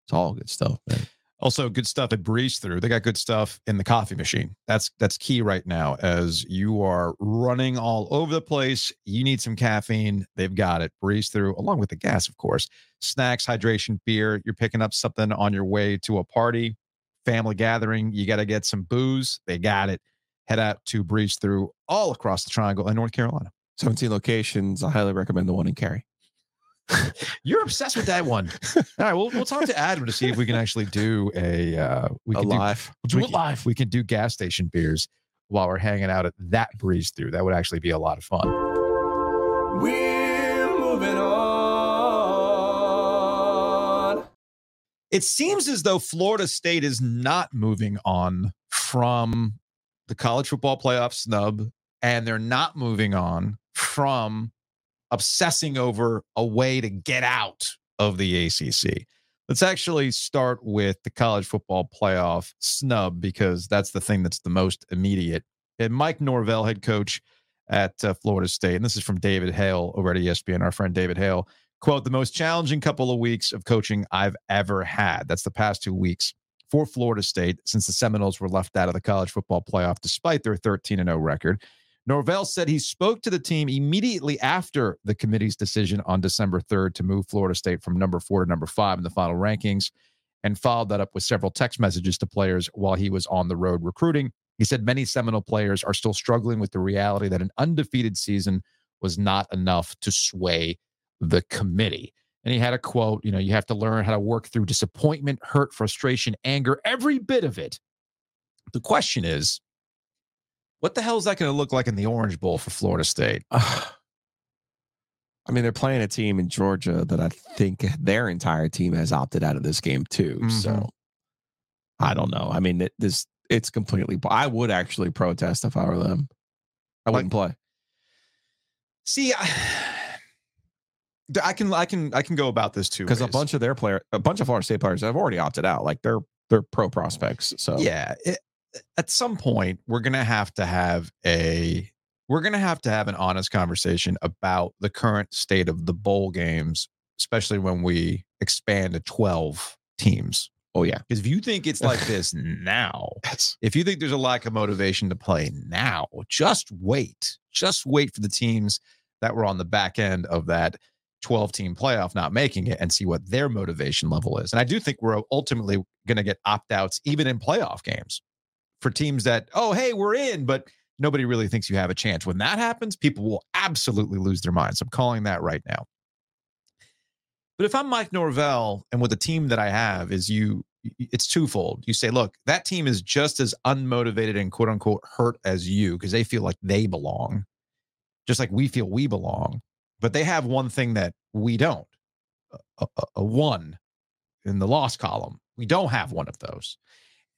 It's all good stuff, man. Also, good stuff at Breeze Through. They got good stuff in the coffee machine. That's that's key right now as you are running all over the place. You need some caffeine. They've got it. Breeze Through, along with the gas, of course. Snacks, hydration, beer. You're picking up something on your way to a party, family gathering. You got to get some booze. They got it. Head out to Breeze Through all across the Triangle in North Carolina. 17 locations. I highly recommend the one in Cary. You're obsessed with that one. All right, we'll we'll talk to Adam to see if we can actually do a uh, we A can do. We'll do We it live. We can do gas station beers while we're hanging out at that breeze through. That would actually be a lot of fun. We're moving on. It seems as though Florida State is not moving on from the college football playoff snub, and they're not moving on from obsessing over a way to get out of the ACC. Let's actually start with the college football playoff snub because that's the thing that's the most immediate. And Mike Norvell, head coach at uh, Florida State, and this is from David Hale over at ESPN, our friend David Hale. Quote, the most challenging couple of weeks of coaching I've ever had. That's the past two weeks for Florida State since the Seminoles were left out of the college football playoff despite their 13 0 record. Norvell said he spoke to the team immediately after the committee's decision on December 3rd to move Florida State from number four to number five in the final rankings and followed that up with several text messages to players while he was on the road recruiting. He said many Seminole players are still struggling with the reality that an undefeated season was not enough to sway the committee. And he had a quote, you know, you have to learn how to work through disappointment, hurt, frustration, anger, every bit of it. The question is, what the hell is that going to look like in the Orange Bowl for Florida State? I mean, they're playing a team in Georgia that I think their entire team has opted out of this game too. Mhm. So I don't know. I mean, it, this it's completely. I would actually protest if I were them. I wouldn't play. See, I, I can, I can, I can go about this too because a bunch of their player, a bunch of Florida State players have already opted out. Like they're they're pro prospects. So yeah it, at some point we're gonna have to have a we're gonna have to have an honest conversation about the current state of the bowl games especially when we expand to 12 teams. Oh yeah, because if you think it's like this now that's if you think there's a lack of motivation to play now just wait just wait for the teams that were on the back end of that 12 team playoff not making it and see what their motivation level is. And i do think we're ultimately going to get opt-outs even in playoff games for teams that oh hey we're in but nobody really thinks you have a chance. When that happens people will absolutely lose their minds. I'm calling that right now. But if i'm mike norvell and with the team that i have is you it's twofold. You say look that team is just as unmotivated and quote unquote hurt as you because they feel like they belong just like we feel we belong but they have one thing that we don't a, a, a one in the loss column. We don't have one of those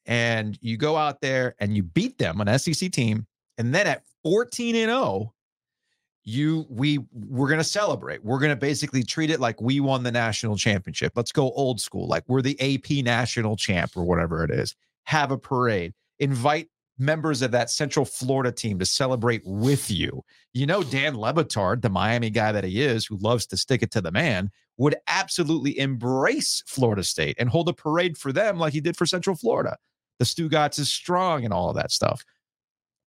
and you go out there and you beat them an sec team and then at 14 and 0 you we we're going to celebrate. We're going to basically treat it like we won the national championship. Let's go old school like we're the ap national champ or whatever it is. Have a parade. Invite members of that central florida team to celebrate with you. You know Dan Le Batard the miami guy that he is who loves to stick it to the man would absolutely embrace florida state and hold a parade for them like he did for central florida the Stugotz is strong and all of that stuff.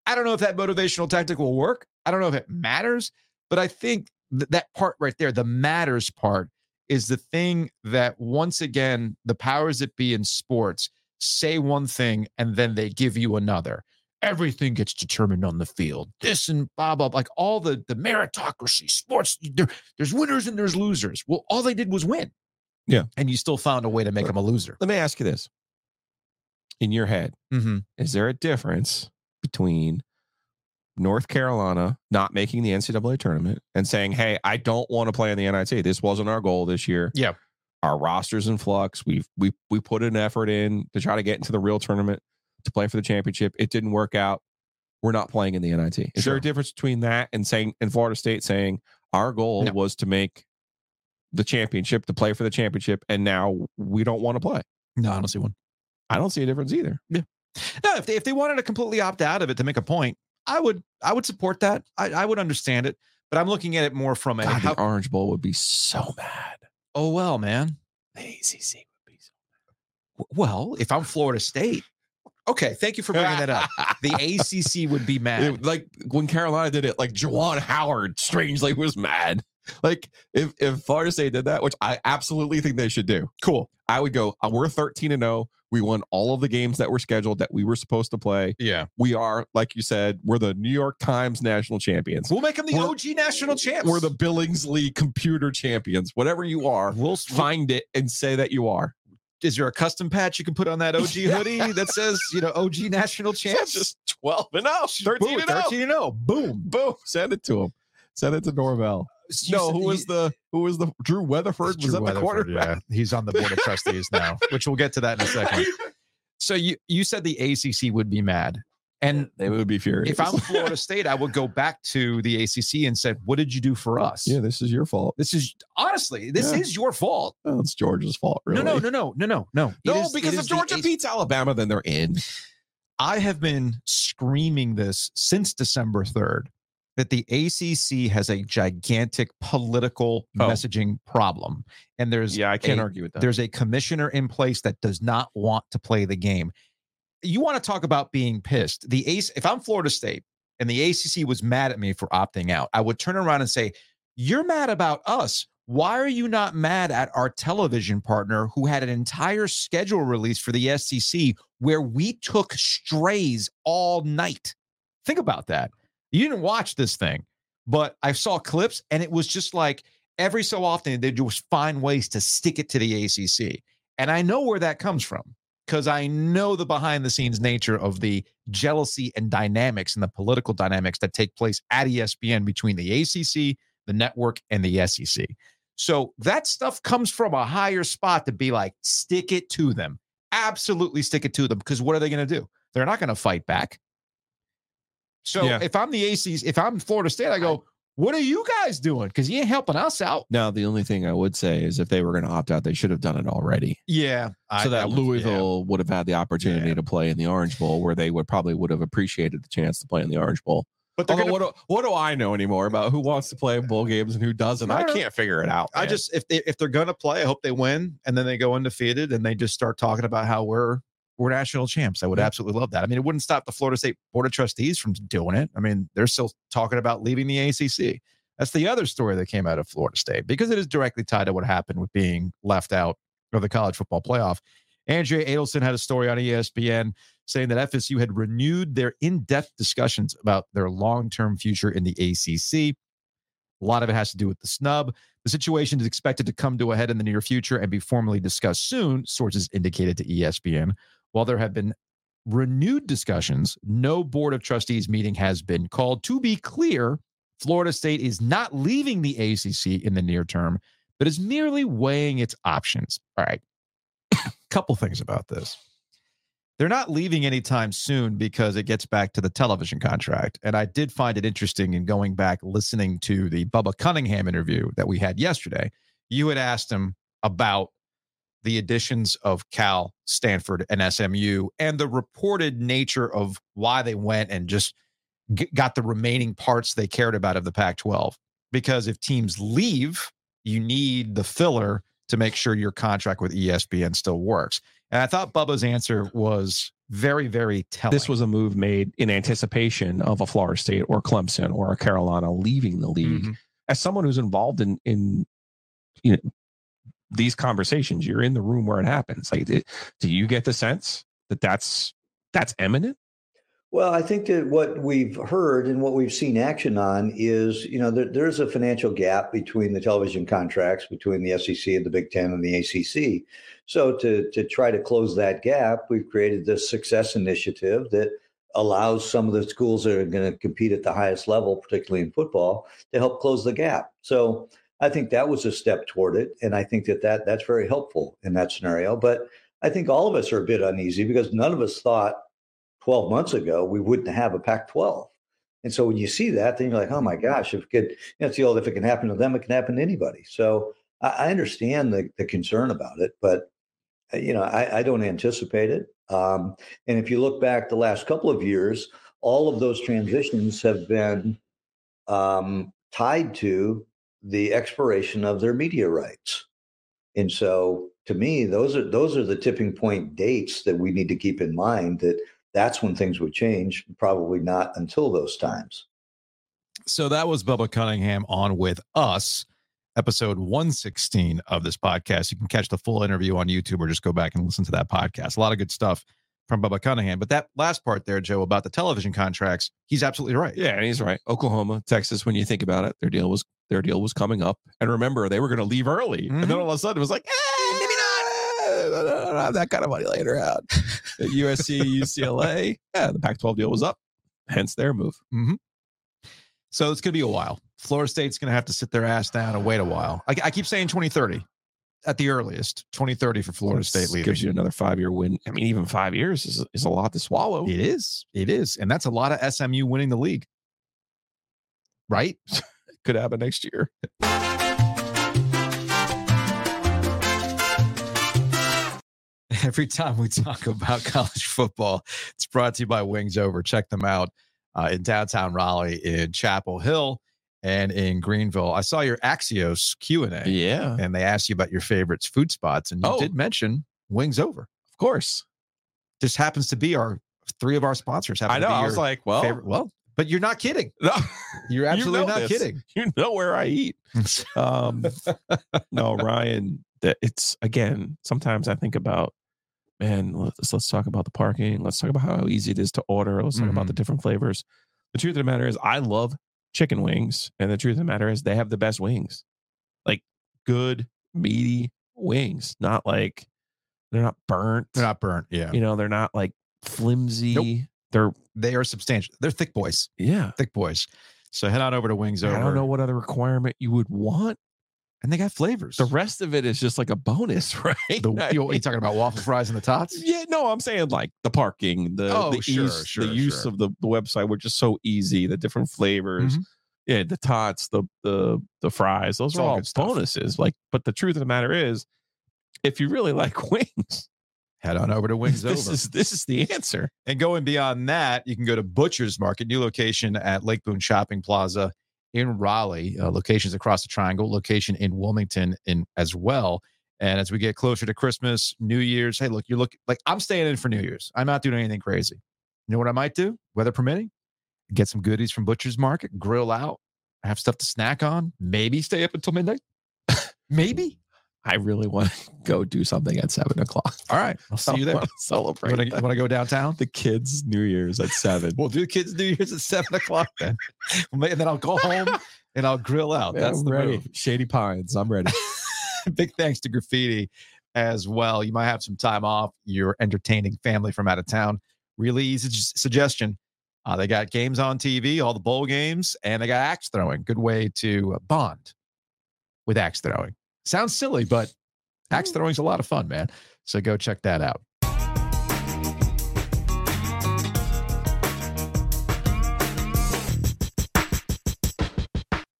I don't know if that motivational tactic will work. I don't know if it matters, but I think th- that part right there, the matters part, is the thing that once again, the powers that be in sports say one thing and then they give you another. Everything gets determined on the field. This and blah blah, like all the the meritocracy, sports. There, there's winners and there's losers. Well, all they did was win. Yeah. and you still found a way to make them a loser. let me ask you this: in your head, Mm-hmm. is there a difference between North Carolina not making the NCAA tournament and saying, "Hey, I don't want to play in the NIT. This wasn't our goal this year. Yeah. Our roster's in flux. We've we we put an effort in to try to get into the real tournament to play for the championship. It didn't work out. We're not playing in the NIT. Is there a difference between that and saying in Florida State saying our goal No. was to make the championship, to play for the championship, and now we don't want to play? No, I don't see one. I don't see a difference either. Yeah. No, if they if they wanted to completely opt out of it to make a point, I would I would support that. I, I would understand it, but I'm looking at it more from a God, how, the Orange Bowl would be so mad. oh well, man. The ACC would be so W- Well, if I'm Florida State, okay. Thank you for bringing that up. The ACC would be mad. It- like when Carolina did it, like Juwan Howard strangely was mad. Like if if Florida State did that, which I absolutely think they should do, Cool. I would go. uh, We're thirteen and zero. We won all of the games that were scheduled that we were supposed to play. Yeah, We are, like you said, we're the New York Times national champions. we'll make them the We're- OG national champs. We're the Billingsley computer champions. Whatever you are, We'll, find it and say that you are. is there a custom patch you can put on that OG hoodie that says you know OG national champs? Just twelve and zero, thirteen Boom, and oh. zero. 13 and 0. Boom. Boom. Send it to him. Send it to Norvell. No, who was the who was the Drew Weatherford? Was Drew the Weatherford, quarterback? Yeah, he's on the board of trustees now, which we'll get to that in a second. So you you said the ACC would be mad, and They would be furious. if I'm Florida State, I would go back to the ACC and said, "What did you do for us? yeah, this is your fault. This is honestly, this Yeah. is your fault. Oh, it's Georgia's fault, really. No, no, no, no, no, no, no. Is- because if Georgia beats Alabama, then they're in. I have been screaming this since December 3rd that the ACC has a gigantic political Oh. messaging problem. And there's Yeah, I can't a- argue with that. there's a commissioner in place that does not want to play the game. You want to talk about being pissed. The ACE, if I'm Florida State and the ACC was mad at me for opting out, I would turn around and say, You're mad about us. Why are you not mad at our television partner who had an entire schedule release for the SEC where we took strays all night. Think about that. You didn't watch this thing, but I saw clips and it was just like every so often they just find ways to stick it to the ACC. And I know where that comes from because I know the behind the scenes nature of the jealousy and dynamics and the political dynamics that take place at ESPN between the ACC, the network, and the SEC. So that stuff comes from a higher spot to be like, stick it to them. Absolutely stick it to them because what are they going to do? They're not going to fight back. So Yeah. if I'm the ACC, if I'm Florida State, I go, what are you guys doing? Because you ain't helping us out. Now, the only thing I would say is if they were going to opt out, they should have done it already. Yeah. so that Louisville would have had the opportunity Yeah. to play in the Orange Bowl, where they would probably would have appreciated the chance to play in the Orange Bowl. But Although, gonna, what, do, what do I know anymore about who wants to play bowl games and who doesn't? I I can't figure it out. I just if they if they're gonna play, I hope they win, and then they go undefeated, and they just start talking about how we're we're national champs. I would Yeah. absolutely love that. I mean, it wouldn't stop the Florida State Board of Trustees from doing it. I mean, they're still talking about leaving the ACC. That's the other story that came out of Florida State because it is directly tied to what happened with being left out of the college football playoff. Andrea Adelson had a story on ESPN saying that FSU had renewed their in-depth discussions about their long-term future in the ACC. A lot of it has to do with the snub. The situation is expected to come to a head in the near future and be formally discussed soon, sources indicated to ESPN. While there have been renewed discussions, no board of trustees meeting has been called. To be clear, Florida State is not leaving the ACC in the near term, but is merely weighing its options. All right. Couple things about this. They're not leaving anytime soon because it gets back to the television contract. And I did find it interesting in going back listening to the Bubba Cunningham interview that we had yesterday. You had asked him about the additions of Cal, Stanford, and SMU and the reported nature of why they went and just g- got the remaining parts they cared about of the Pac 12. Because if teams leave, you need the filler to make sure your contract with ESPN still works. And I thought Bubba's answer was very, very telling. this was a move made in anticipation of a Florida State or Clemson or a Carolina leaving the league. Mhm. As someone who's involved in in you know these conversations, you're in the room where it happens. Like, do you get the sense that that's that's imminent? Well, I think that what we've heard and what we've seen action on is, you know, there, there's a financial gap between the television contracts between the SEC and the Big Ten and the ACC. So to to try to close that gap, we've created this success initiative that allows some of the schools that are going to compete at the highest level, particularly in football, to help close the gap. So I think that was a step toward it, and I think that, that that's very helpful in that scenario. But I think all of us are a bit uneasy because none of us thought 12 months ago we wouldn't have a Pac 12. And so when you see that, then you're like, oh my gosh, if it could, you know, it's the old, if it can happen to them, it can happen to anybody. So I, I understand the, the concern about it, but uh, you know, I, I don't anticipate it. Um, and if you look back the last couple of years, all of those transitions have been um, tied to the expiration of their media rights. And so to me, those are those are the tipping point dates that we need to keep in mind that that's when things would change, probably not until those times. So that was Bubba Cunningham on with us, episode 116 of this podcast. You can catch the full interview on YouTube or just go back and listen to that podcast. A lot of good stuff from Bubba Cunningham. But that last part there, Joe, about the television contracts, he's absolutely right. Yeah, he's right. Oklahoma, Texas, when you think about it, their deal was their deal was coming up. And remember, they were going to leave early. And then Mhm. all of a sudden it was like, eh, maybe not. I don't have that kind of money later out. At USC, UCLA, yeah, the Pac 12 deal was up. Hence their move. So it's going to be a while. Florida State's going to have to sit their ass down and wait a while. I, I keep saying 2030 at the earliest, 2030 for Florida That's- State leaving. gives you another five year win. I mean, even five years is, is a lot to swallow. It is. It is. And that's a lot of SMU winning the league. Right? Could happen next year. Every time we talk about college football, it's brought to you by Wings Over. Check them out uh, in downtown Raleigh, in Chapel Hill, and in Greenville. I saw your Axios Q and A, Yeah, and they asked you about your favorites food spots, and you Oh. did mention Wings Over. of course. Just happens to be our three of our sponsors. I to know. be I was like, well, favorite- well, but you're not kidding. no, You're absolutely know not this. kidding. you know where I eat. Um, no, Ryan, that it's again, sometimes I think about man, let's let's talk about the parking. Let's talk about how easy it is to order. Let's talk about the different flavors. The truth of the matter is, I love chicken wings, and the truth of the matter is, they have the best wings, like good meaty wings, not like they're not burnt. They're not burnt. Yeah. you know, they're not like flimsy. They're They are substantial. They're thick boys. yeah. Thick boys. So head on over to Wings Over. I don't know what other requirement you would want. And they got flavors. The rest of it is just like a bonus, right? The, you, you talking about waffle fries and the tots? Yeah, no, I'm saying like the parking, the Oh, the sure, ease, sure, the use of the, the website, which is so easy, the different flavors, Mhm. yeah, the tots, the the the fries, those It's are all all bonuses. Like, but the truth of the matter is, if you really like wings, Head on over to Wings this Over. is this is the answer. And going beyond that, you can go to Butcher's Market, new location at Lake Boone Shopping Plaza in Raleigh, uh, locations across the triangle, location in Wilmington in as well. And as we get closer to Christmas, New Year's, hey, look, you look like I'm staying in for New Year's. I'm not doing anything crazy. You know what I might do? Weather permitting, get some goodies from Butcher's Market, grill out, have stuff to snack on, maybe stay up until midnight. maybe. I really want to go do something at seven o'clock. All right. I'll see you there. I wanna You Celebrate want to go downtown? the kids' New Year's at seven. We'll do kids' New Year's at seven o'clock then. and then I'll go home and I'll grill out. Yeah, That's I'm the ready. move. Shady Pines. I'm ready. Big thanks to Graffiti as well. You might have some time off. You're entertaining family from out of town. Really easy suggestion. Uh, they got games on TV, all the bowl games, and they got axe throwing. Good way to bond with axe throwing. Sounds silly, but axe throwing's a lot of fun, man. So go check that out.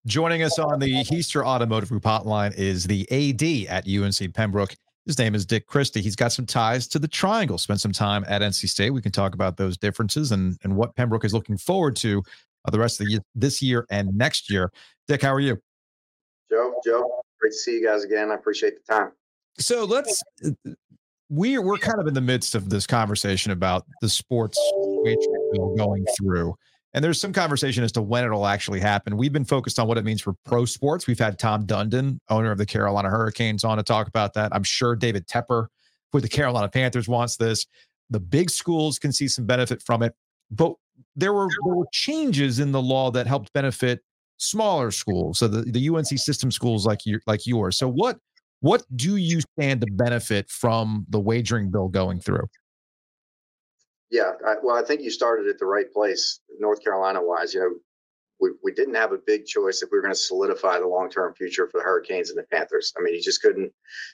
Joining us on the Hiester Automotive Group hotline is the AD at UNC Pembroke. His name is Dick Christy. He's got some ties to the Triangle. Spent some time at NC State. We can talk about those differences and and what Pembroke is looking forward to uh, the rest of the year, this year and next year. Dick, how are you? Joe, Joe, great to see you guys again. I appreciate the time. So let's we're we're kind of in the midst of this conversation about the sports bill going through. And there's some conversation as to when it'll actually happen. We've been focused on what it means for pro sports. We've had Tom Dundon, owner of the Carolina Hurricanes, on to talk about that. I'm sure David Tepper with the Carolina Panthers wants this. The big schools can see some benefit from it. But there were there were changes in the law that helped benefit smaller schools. So the, the UNC system schools like your like yours. So what what do you stand to benefit from the wagering bill going through? Yeah, I, well, I think you started at the right place, North Carolina wise. You know, we, we didn't have a big choice if we were going to solidify the long term future for the Hurricanes and the Panthers. I mean, you just couldn't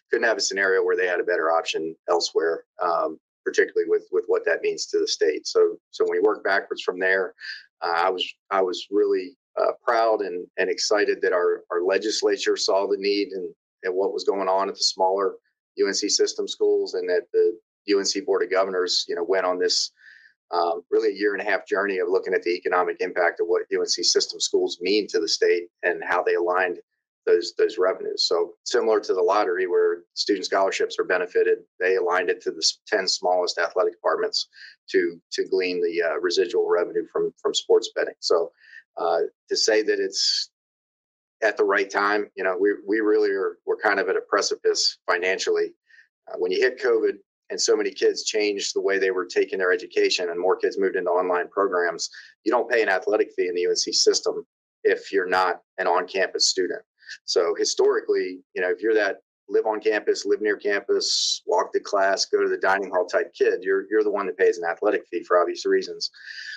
couldn't have a scenario where they had a better option elsewhere, um, particularly with with what that means to the state. So so when we work backwards from there, uh, I was I was really uh, proud and and excited that our our legislature saw the need and and what was going on at the smaller UNC system schools, and that the UNC Board of Governors, you know, went on this um, really a year and a half journey of looking at the economic impact of what UNC system schools mean to the state and how they aligned those those revenues. So similar to the lottery, where student scholarships are benefited, they aligned it to the ten smallest athletic departments to to glean the uh, residual revenue from from sports betting. So uh, to say that it's at the right time, you know, we we really are we're kind of at a precipice financially. Uh, when you hit COVID, and so many kids changed the way they were taking their education and more kids moved into online programs you don't pay an athletic fee in the unc system if you're not an on-campus student so historically you know if you're that live on campus live near campus walk to class go to the dining hall type kid you're, you're the one that pays an athletic fee for obvious reasons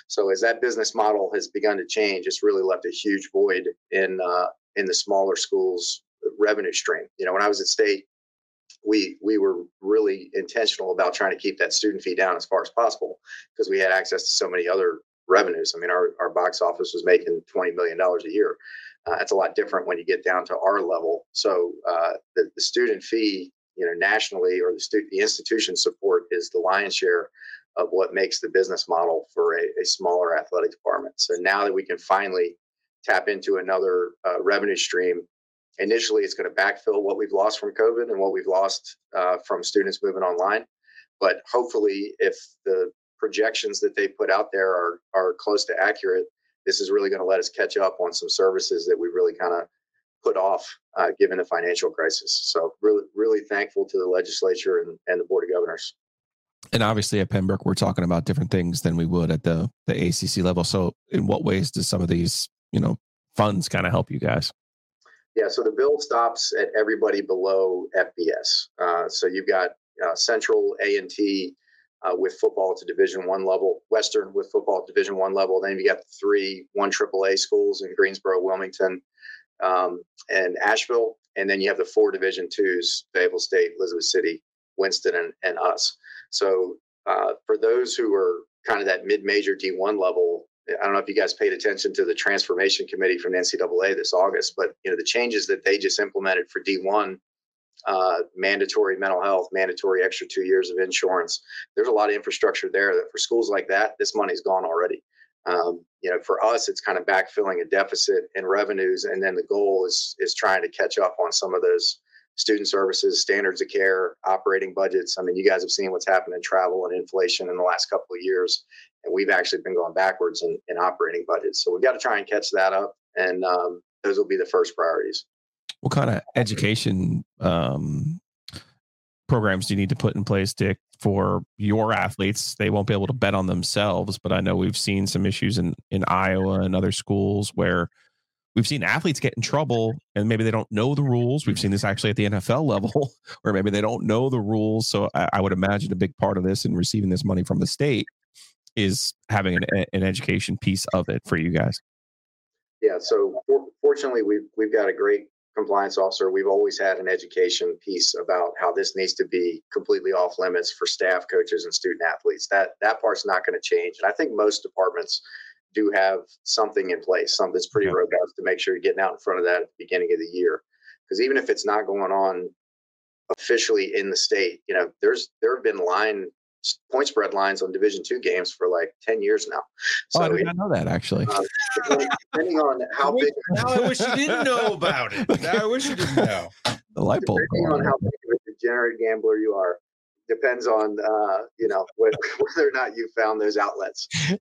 so as that business model has begun to change it's really left a huge void in uh, in the smaller schools revenue stream you know when i was at state we we were really intentional about trying to keep that student fee down as far as possible because we had access to so many other revenues. I mean, our, our box office was making twenty million dollars a year. Uh, that's a lot different when you get down to our level. So uh, the the student fee, you know, nationally or the stu- the institution support is the lion's share of what makes the business model for a, a smaller athletic department. So now that we can finally tap into another uh, revenue stream initially it's going to backfill what we've lost from COVID and what we've lost uh, from students moving online. But hopefully, if the projections that they put out there are are close to accurate, this is really going to let us catch up on some services that we really kind of put off uh, given the financial crisis. So really, really thankful to the legislature and, and the board of governors. And obviously at Pembroke, we're talking about different things than we would at the the ACC level. So, in what ways does some of these, you know, funds kind of help you guys? Yeah, so the bill stops at everybody below FBS. Uh, so you've got uh, Central A and T uh, with football to Division One level, Western with football at Division One level. Then you got the three one AAA schools in Greensboro, Wilmington, um, and Asheville, and then you have the four Division Twos: Fayetteville State, Elizabeth City, Winston, and, and us. So uh, for those who are kind of that mid-major D1 level, I don't know if you guys paid attention to the transformation committee from the NCAA this August, but you know the changes that they just implemented for D1, uh, mandatory mental health, mandatory extra two years of insurance. There's a lot of infrastructure there that for schools like that, this money's gone already. Um, you know, for us, it's kind of backfilling a deficit in revenues, and then the goal is is trying to catch up on some of those student services, standards of care, operating budgets. I mean, you guys have seen what's happened in travel and inflation in the last couple of years, and we've actually been going backwards in, in operating budgets. So we've got to try and catch that up, and um, those will be the first priorities. What kind of education um, programs do you need to put in place, Dick, for your athletes? They won't be able to bet on themselves, but I know we've seen some issues in in Iowa and other schools where we've seen athletes get in trouble and maybe they don't know the rules. We've seen this actually at the NFL level where maybe they don't know the rules. So I, I would imagine a big part of this and receiving this money from the state is having an, an education piece of it for you guys. Yeah. So for, fortunately, we've we've got a great compliance officer. We've always had an education piece about how this needs to be completely off limits for staff, coaches, and student athletes. That that part's not going to change. And I think most departments do have something in place, something that's pretty robust to make sure you're getting out in front of that at the beginning of the year. Because even if it's not going on officially in the state, you know, there's there have been line point spread lines on Division two games for like ten years now. So, oh, I did not know that actually. Uh, depending, depending, on how I big. Now I wish you didn't know about it. Now I wish you didn't know. The light bulb. Depending on how big of a degenerate gambler you are, depends on uh, you know whether, whether or not you found those outlets.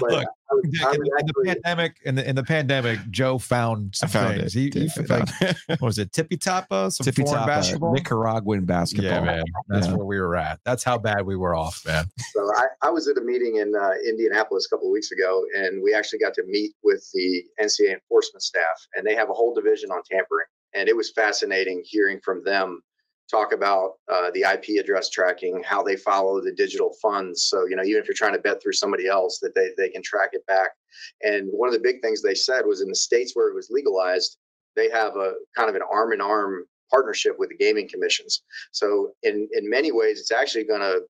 but Look, I was, in, I in, actually, the pandemic, in the in the pandemic, Joe found some found things. It. He, he like, what was it Tippy Tapa? Some Tippy Tapa, basketball, Nicaraguan basketball. Yeah, man, that's yeah. where we were at. That's how bad we were off, man. So I, I was at a meeting in uh, Indianapolis a couple of weeks ago, and we actually got to meet with the NCAA enforcement staff, and they have a whole division on tampering, and it was fascinating hearing from them talk about uh, the IP address tracking, how they follow the digital funds. So, you know, even if you're trying to bet through somebody else, that they, they can track it back. And one of the big things they said was in the states where it was legalized, they have a kind of an arm in arm partnership with the gaming commissions. So, in, in many ways, it's actually going to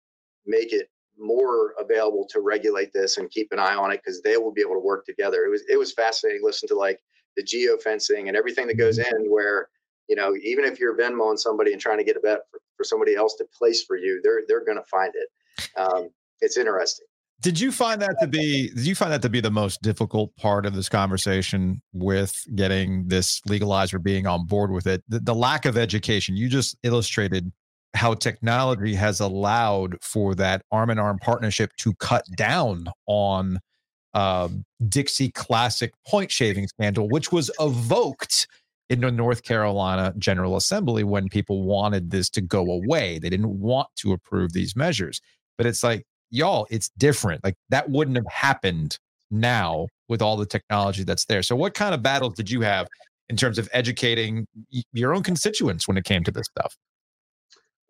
make it more available to regulate this and keep an eye on it because they will be able to work together. It was it was fascinating to listen to like the geo fencing and everything that goes in where you know, even if you're Venmoing somebody and trying to get a bet for, for somebody else to place for you, they're they're going to find it. Um, it's interesting. Did you find that to be? Did you find that to be the most difficult part of this conversation with getting this legalized or being on board with it? The, the lack of education. You just illustrated how technology has allowed for that arm in arm partnership to cut down on uh, Dixie Classic point shaving scandal, which was evoked in the North Carolina General Assembly when people wanted this to go away. They didn't want to approve these measures. But it's like, y'all, it's different. Like that wouldn't have happened now with all the technology that's there. So, what kind of battles did you have in terms of educating your own constituents when it came to this stuff?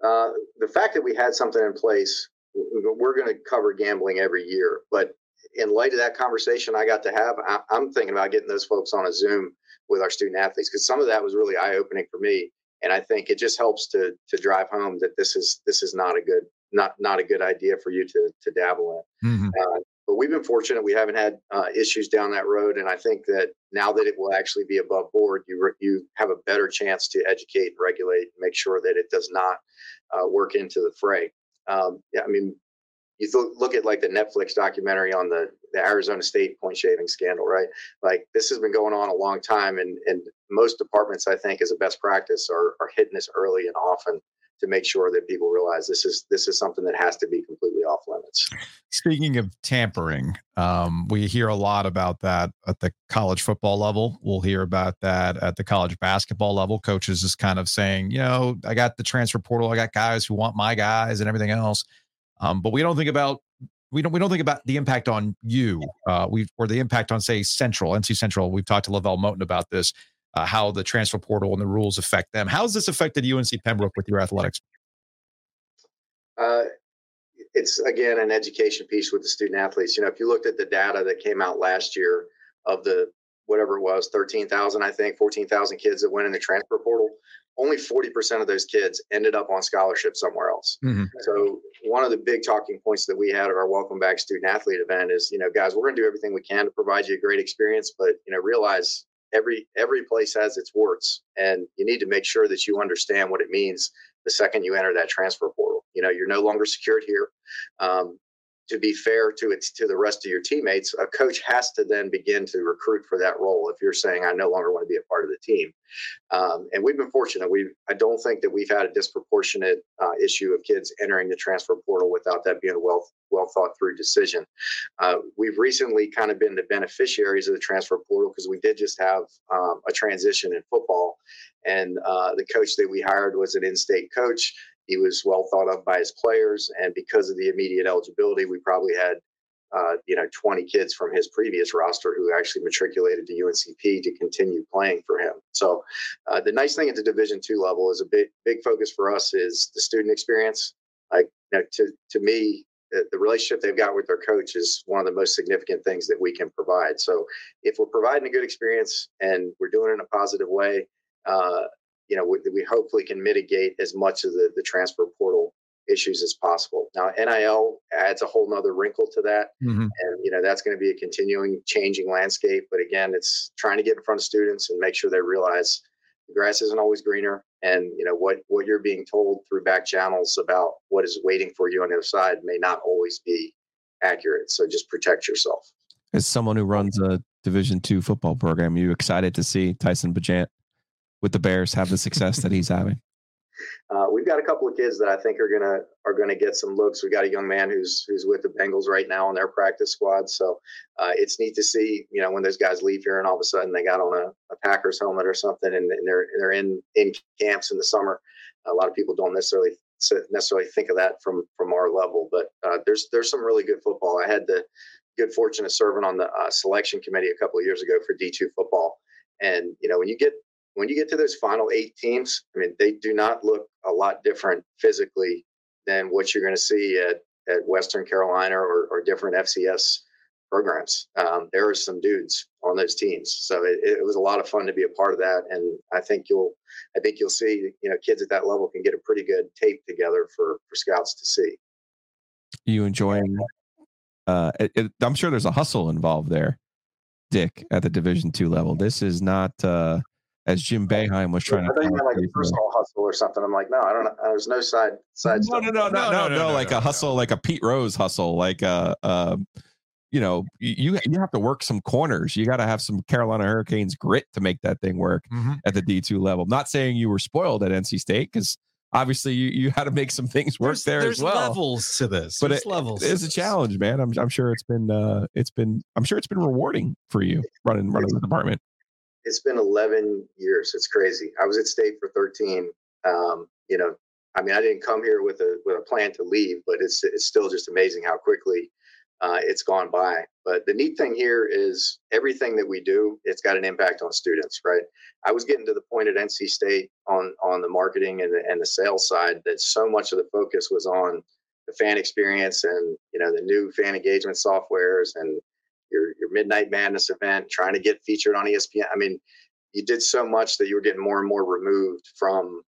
Uh, the fact that we had something in place, we're going to cover gambling every year. But in light of that conversation I got to have, I'm thinking about getting those folks on a Zoom with our student athletes because some of that was really eye opening for me, and I think it just helps to to drive home that this is this is not a good not not a good idea for you to to dabble in. Mm-hmm. Uh, but we've been fortunate; we haven't had uh, issues down that road, and I think that now that it will actually be above board, you re- you have a better chance to educate regulate, make sure that it does not uh, work into the fray. Um, yeah, I mean, you look at like the Netflix documentary on the, the Arizona State point shaving scandal, right? Like this has been going on a long time, and and most departments, I think, as a best practice, are are hitting this early and often to make sure that people realize this is this is something that has to be completely off limits. Speaking of tampering, um, we hear a lot about that at the college football level. We'll hear about that at the college basketball level. Coaches is kind of saying, you know, I got the transfer portal, I got guys who want my guys and everything else. Um, but we don't think about we don't we don't think about the impact on you. Uh, we or the impact on say Central, NC Central. We've talked to LeVelle Moton about this uh, how the transfer portal and the rules affect them. How's this affected UNC Pembroke with your athletics? Uh, it's again an education piece with the student athletes. You know, if you looked at the data that came out last year of the whatever it was, 13,000, I think, 14,000 kids that went in the transfer portal, only 40% of those kids ended up on scholarship somewhere else. Mm-hmm. So, one of the big talking points that we had at our Welcome Back Student Athlete event is, you know, guys, we're going to do everything we can to provide you a great experience, but, you know, realize every every place has its warts and you need to make sure that you understand what it means the second you enter that transfer portal you know you're no longer secured here um, to be fair to it to the rest of your teammates, a coach has to then begin to recruit for that role. If you're saying I no longer want to be a part of the team, um, and we've been fortunate, we I don't think that we've had a disproportionate uh, issue of kids entering the transfer portal without that being a well well thought through decision. Uh, we've recently kind of been the beneficiaries of the transfer portal because we did just have um, a transition in football, and uh, the coach that we hired was an in-state coach he was well thought of by his players, and because of the immediate eligibility, we probably had uh, you know 20 kids from his previous roster who actually matriculated to UNCP to continue playing for him. So uh, the nice thing at the Division two level is a big big focus for us is the student experience. Like you know, to to me, the, relationship they've got with their coach is one of the most significant things that we can provide. So if we're providing a good experience and we're doing it in a positive way, uh, you know, we, we hopefully can mitigate as much of the, the transfer portal issues as possible. Now, NIL adds a whole nother wrinkle to that. Mm-hmm. And, you know, that's going to be a continuing changing landscape. But again, it's trying to get in front of students and make sure they realize the grass isn't always greener. And, you know, what, what you're being told through back channels about what is waiting for you on the other side may not always be accurate. So just protect yourself. As someone who runs a division two football program, are you excited to see Tyson Bagent with the Bears have the success that he's having? Uh, we've got a couple of kids that I think are gonna are gonna get some looks. We've got a young man who's who's with the Bengals right now on their practice squad. So uh, it's neat to see, you know, when those guys leave here and all of a sudden they got on a, a Packers helmet or something, and, and, they're they're in in camps in the summer. A lot of people don't necessarily necessarily think of that from from our level, but uh, there's there's some really good football. I had the good fortune of serving on the uh, selection committee a couple of years ago for D2 football, and you know when you get when you get to those final eight teams, I mean, they do not look a lot different physically than what you're going to see at, at Western Carolina or, or different FCS programs. Um, there are some dudes on those teams, so it, it, was a lot of fun to be a part of that. And I think you'll, I think you'll see, you know, kids at that level can get a pretty good tape together for for scouts to see. You enjoying? Uh, it, I'm sure there's a hustle involved there, Dick, at the Division two level. This is not. Uh, as Jim Boeheim was trying I to. I thought like a personal hustle or something. I'm like, no, I don't know. There's no side side. No, no, no, no, no, no, like a hustle, like a Pete Rose hustle, like a, uh, you know, you you have to work some corners. You got to have some Carolina Hurricanes grit to make that thing work mm-hmm. at the D two level. not saying you were spoiled at NC State because obviously you, you had to make some things work there's, there there's as well. levels to this, but there's it, levels. It's a challenge, man. I'm I'm sure it's been uh it's been I'm sure it's been rewarding for you running running the department it's been 11 years. It's crazy. I was at state for 13. Um, you know, I mean, I didn't come here with a with a plan to leave, but it's it's still just amazing how quickly uh, it's gone by. But the neat thing here is everything that we do, it's got an impact on students, right? I was getting to the point at NC State on on the marketing and the, and the sales side that so much of the focus was on the fan experience and you know the new fan engagement softwares and your your midnight madness event, trying to get featured on ESPN. I mean, you did so much that you were getting more and more removed from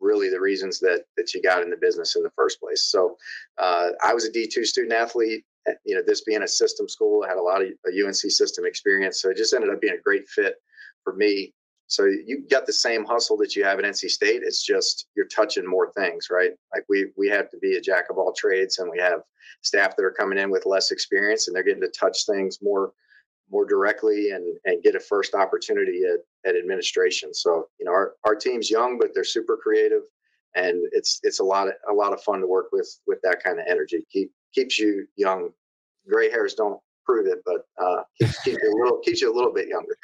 really the reasons that that you got in the business in the first place. So uh, I was a D two student athlete. You know, this being a system school, I had a lot of a UNC system experience, so it just ended up being a great fit for me so you got the same hustle that you have at NC State. It's just you're touching more things, right? Like we we have to be a jack of all trades, and we have staff that are coming in with less experience, and they're getting to touch things more more directly and and get a first opportunity at, at administration. So you know our our team's young, but they're super creative, and it's it's a lot of a lot of fun to work with with that kind of energy. Keep keeps you young. Gray hairs don't prove it, but uh, keeps, keeps you a little keeps you a little bit younger.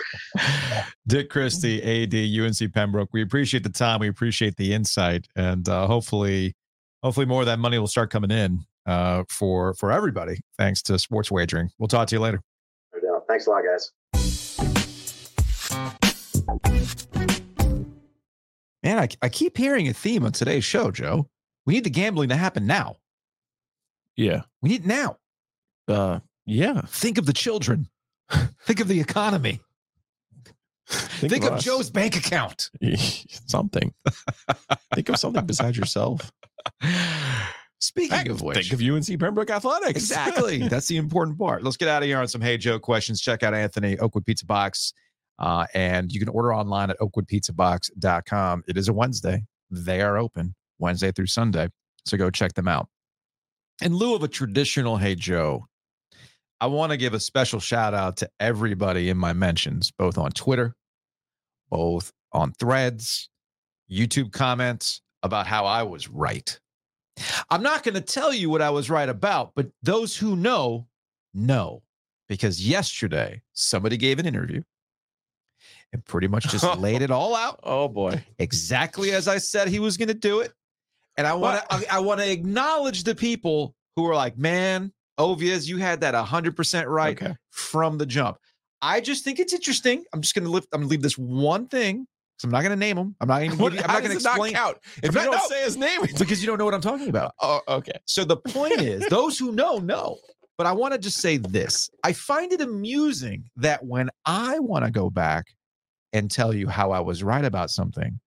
Dick Christy, AD, UNC Pembroke. We appreciate the time. We appreciate the insight, and uh, hopefully, hopefully more of that money will start coming in uh, for for everybody. Thanks to sports wagering. We'll talk to you later. No doubt. Thanks a lot, guys. Man, I, I keep hearing a theme on today's show, Joe. We need the gambling to happen now. Yeah. We need it now. Uh, yeah. Think of the children. Think of the economy. Think, of, us. Joe's bank account. something. think of something besides yourself. Speaking Heck, of which, think of UNC Pembroke Athletics. exactly. That's the important part. Let's get out of here on some Hey Joe questions. Check out Anthony Oakwood Pizza Box. Uh, and you can order online at oakwoodpizzabox.com. It is a Wednesday. They are open Wednesday through Sunday. So go check them out. In lieu of a traditional Hey Joe, I want to give a special shout out to everybody in my mentions, both on Twitter, both on threads, YouTube comments about how I was right. I'm not going to tell you what I was right about, but those who know, know. Because yesterday, somebody gave an interview and pretty much just laid it all out Oh boy. exactly as I said he was going to do it. And I want to I, I want to acknowledge the people who are like, man, Ovies, you had that 100% right Okay. from the jump. I just think it's interesting. I'm just going to lift I'm going to leave this one thing. So I'm not going to name him. I'm not even I'm not going to not explain count? If you not- don't no. say his name, because you don't know what I'm talking about. Oh, okay. So the point is, those who know, know. But I want to just say this I find it amusing that when I want to go back and tell you how I was right about something,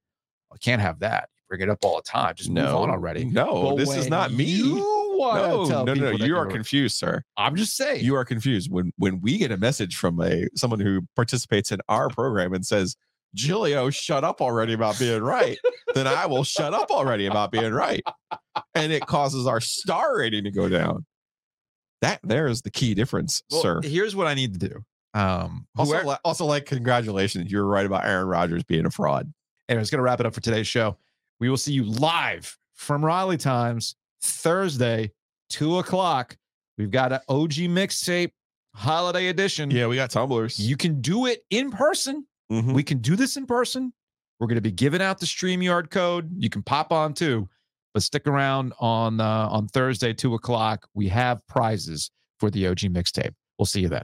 I can't have that. Bring it up all the time. Just move on already. No, But this is not me. You want No, to tell no, no, that you are you're- confused, sir. I'm just saying. You are confused when when we get a message from a someone who participates in our program and says, "Giglio, shut up already about being right," then I will shut up already about being right, and it causes our star rating to go down. That there is the key difference, Well, sir. Here's what I need to do. Um, Also, whoever- also, like, congratulations, you were right about Aaron Rodgers being a fraud. Anyway, it's going to wrap it up for today's show. We will see you live from Raleigh Times Thursday, two o'clock. We've got an OG mixtape holiday edition. Yeah, we got tumblers. You can do it in person. Mhm. We can do this in person. We're going to be giving out the StreamYard code. You can pop on too, but stick around on uh, on Thursday, two o'clock. We have prizes for the OG mixtape. We'll see you then.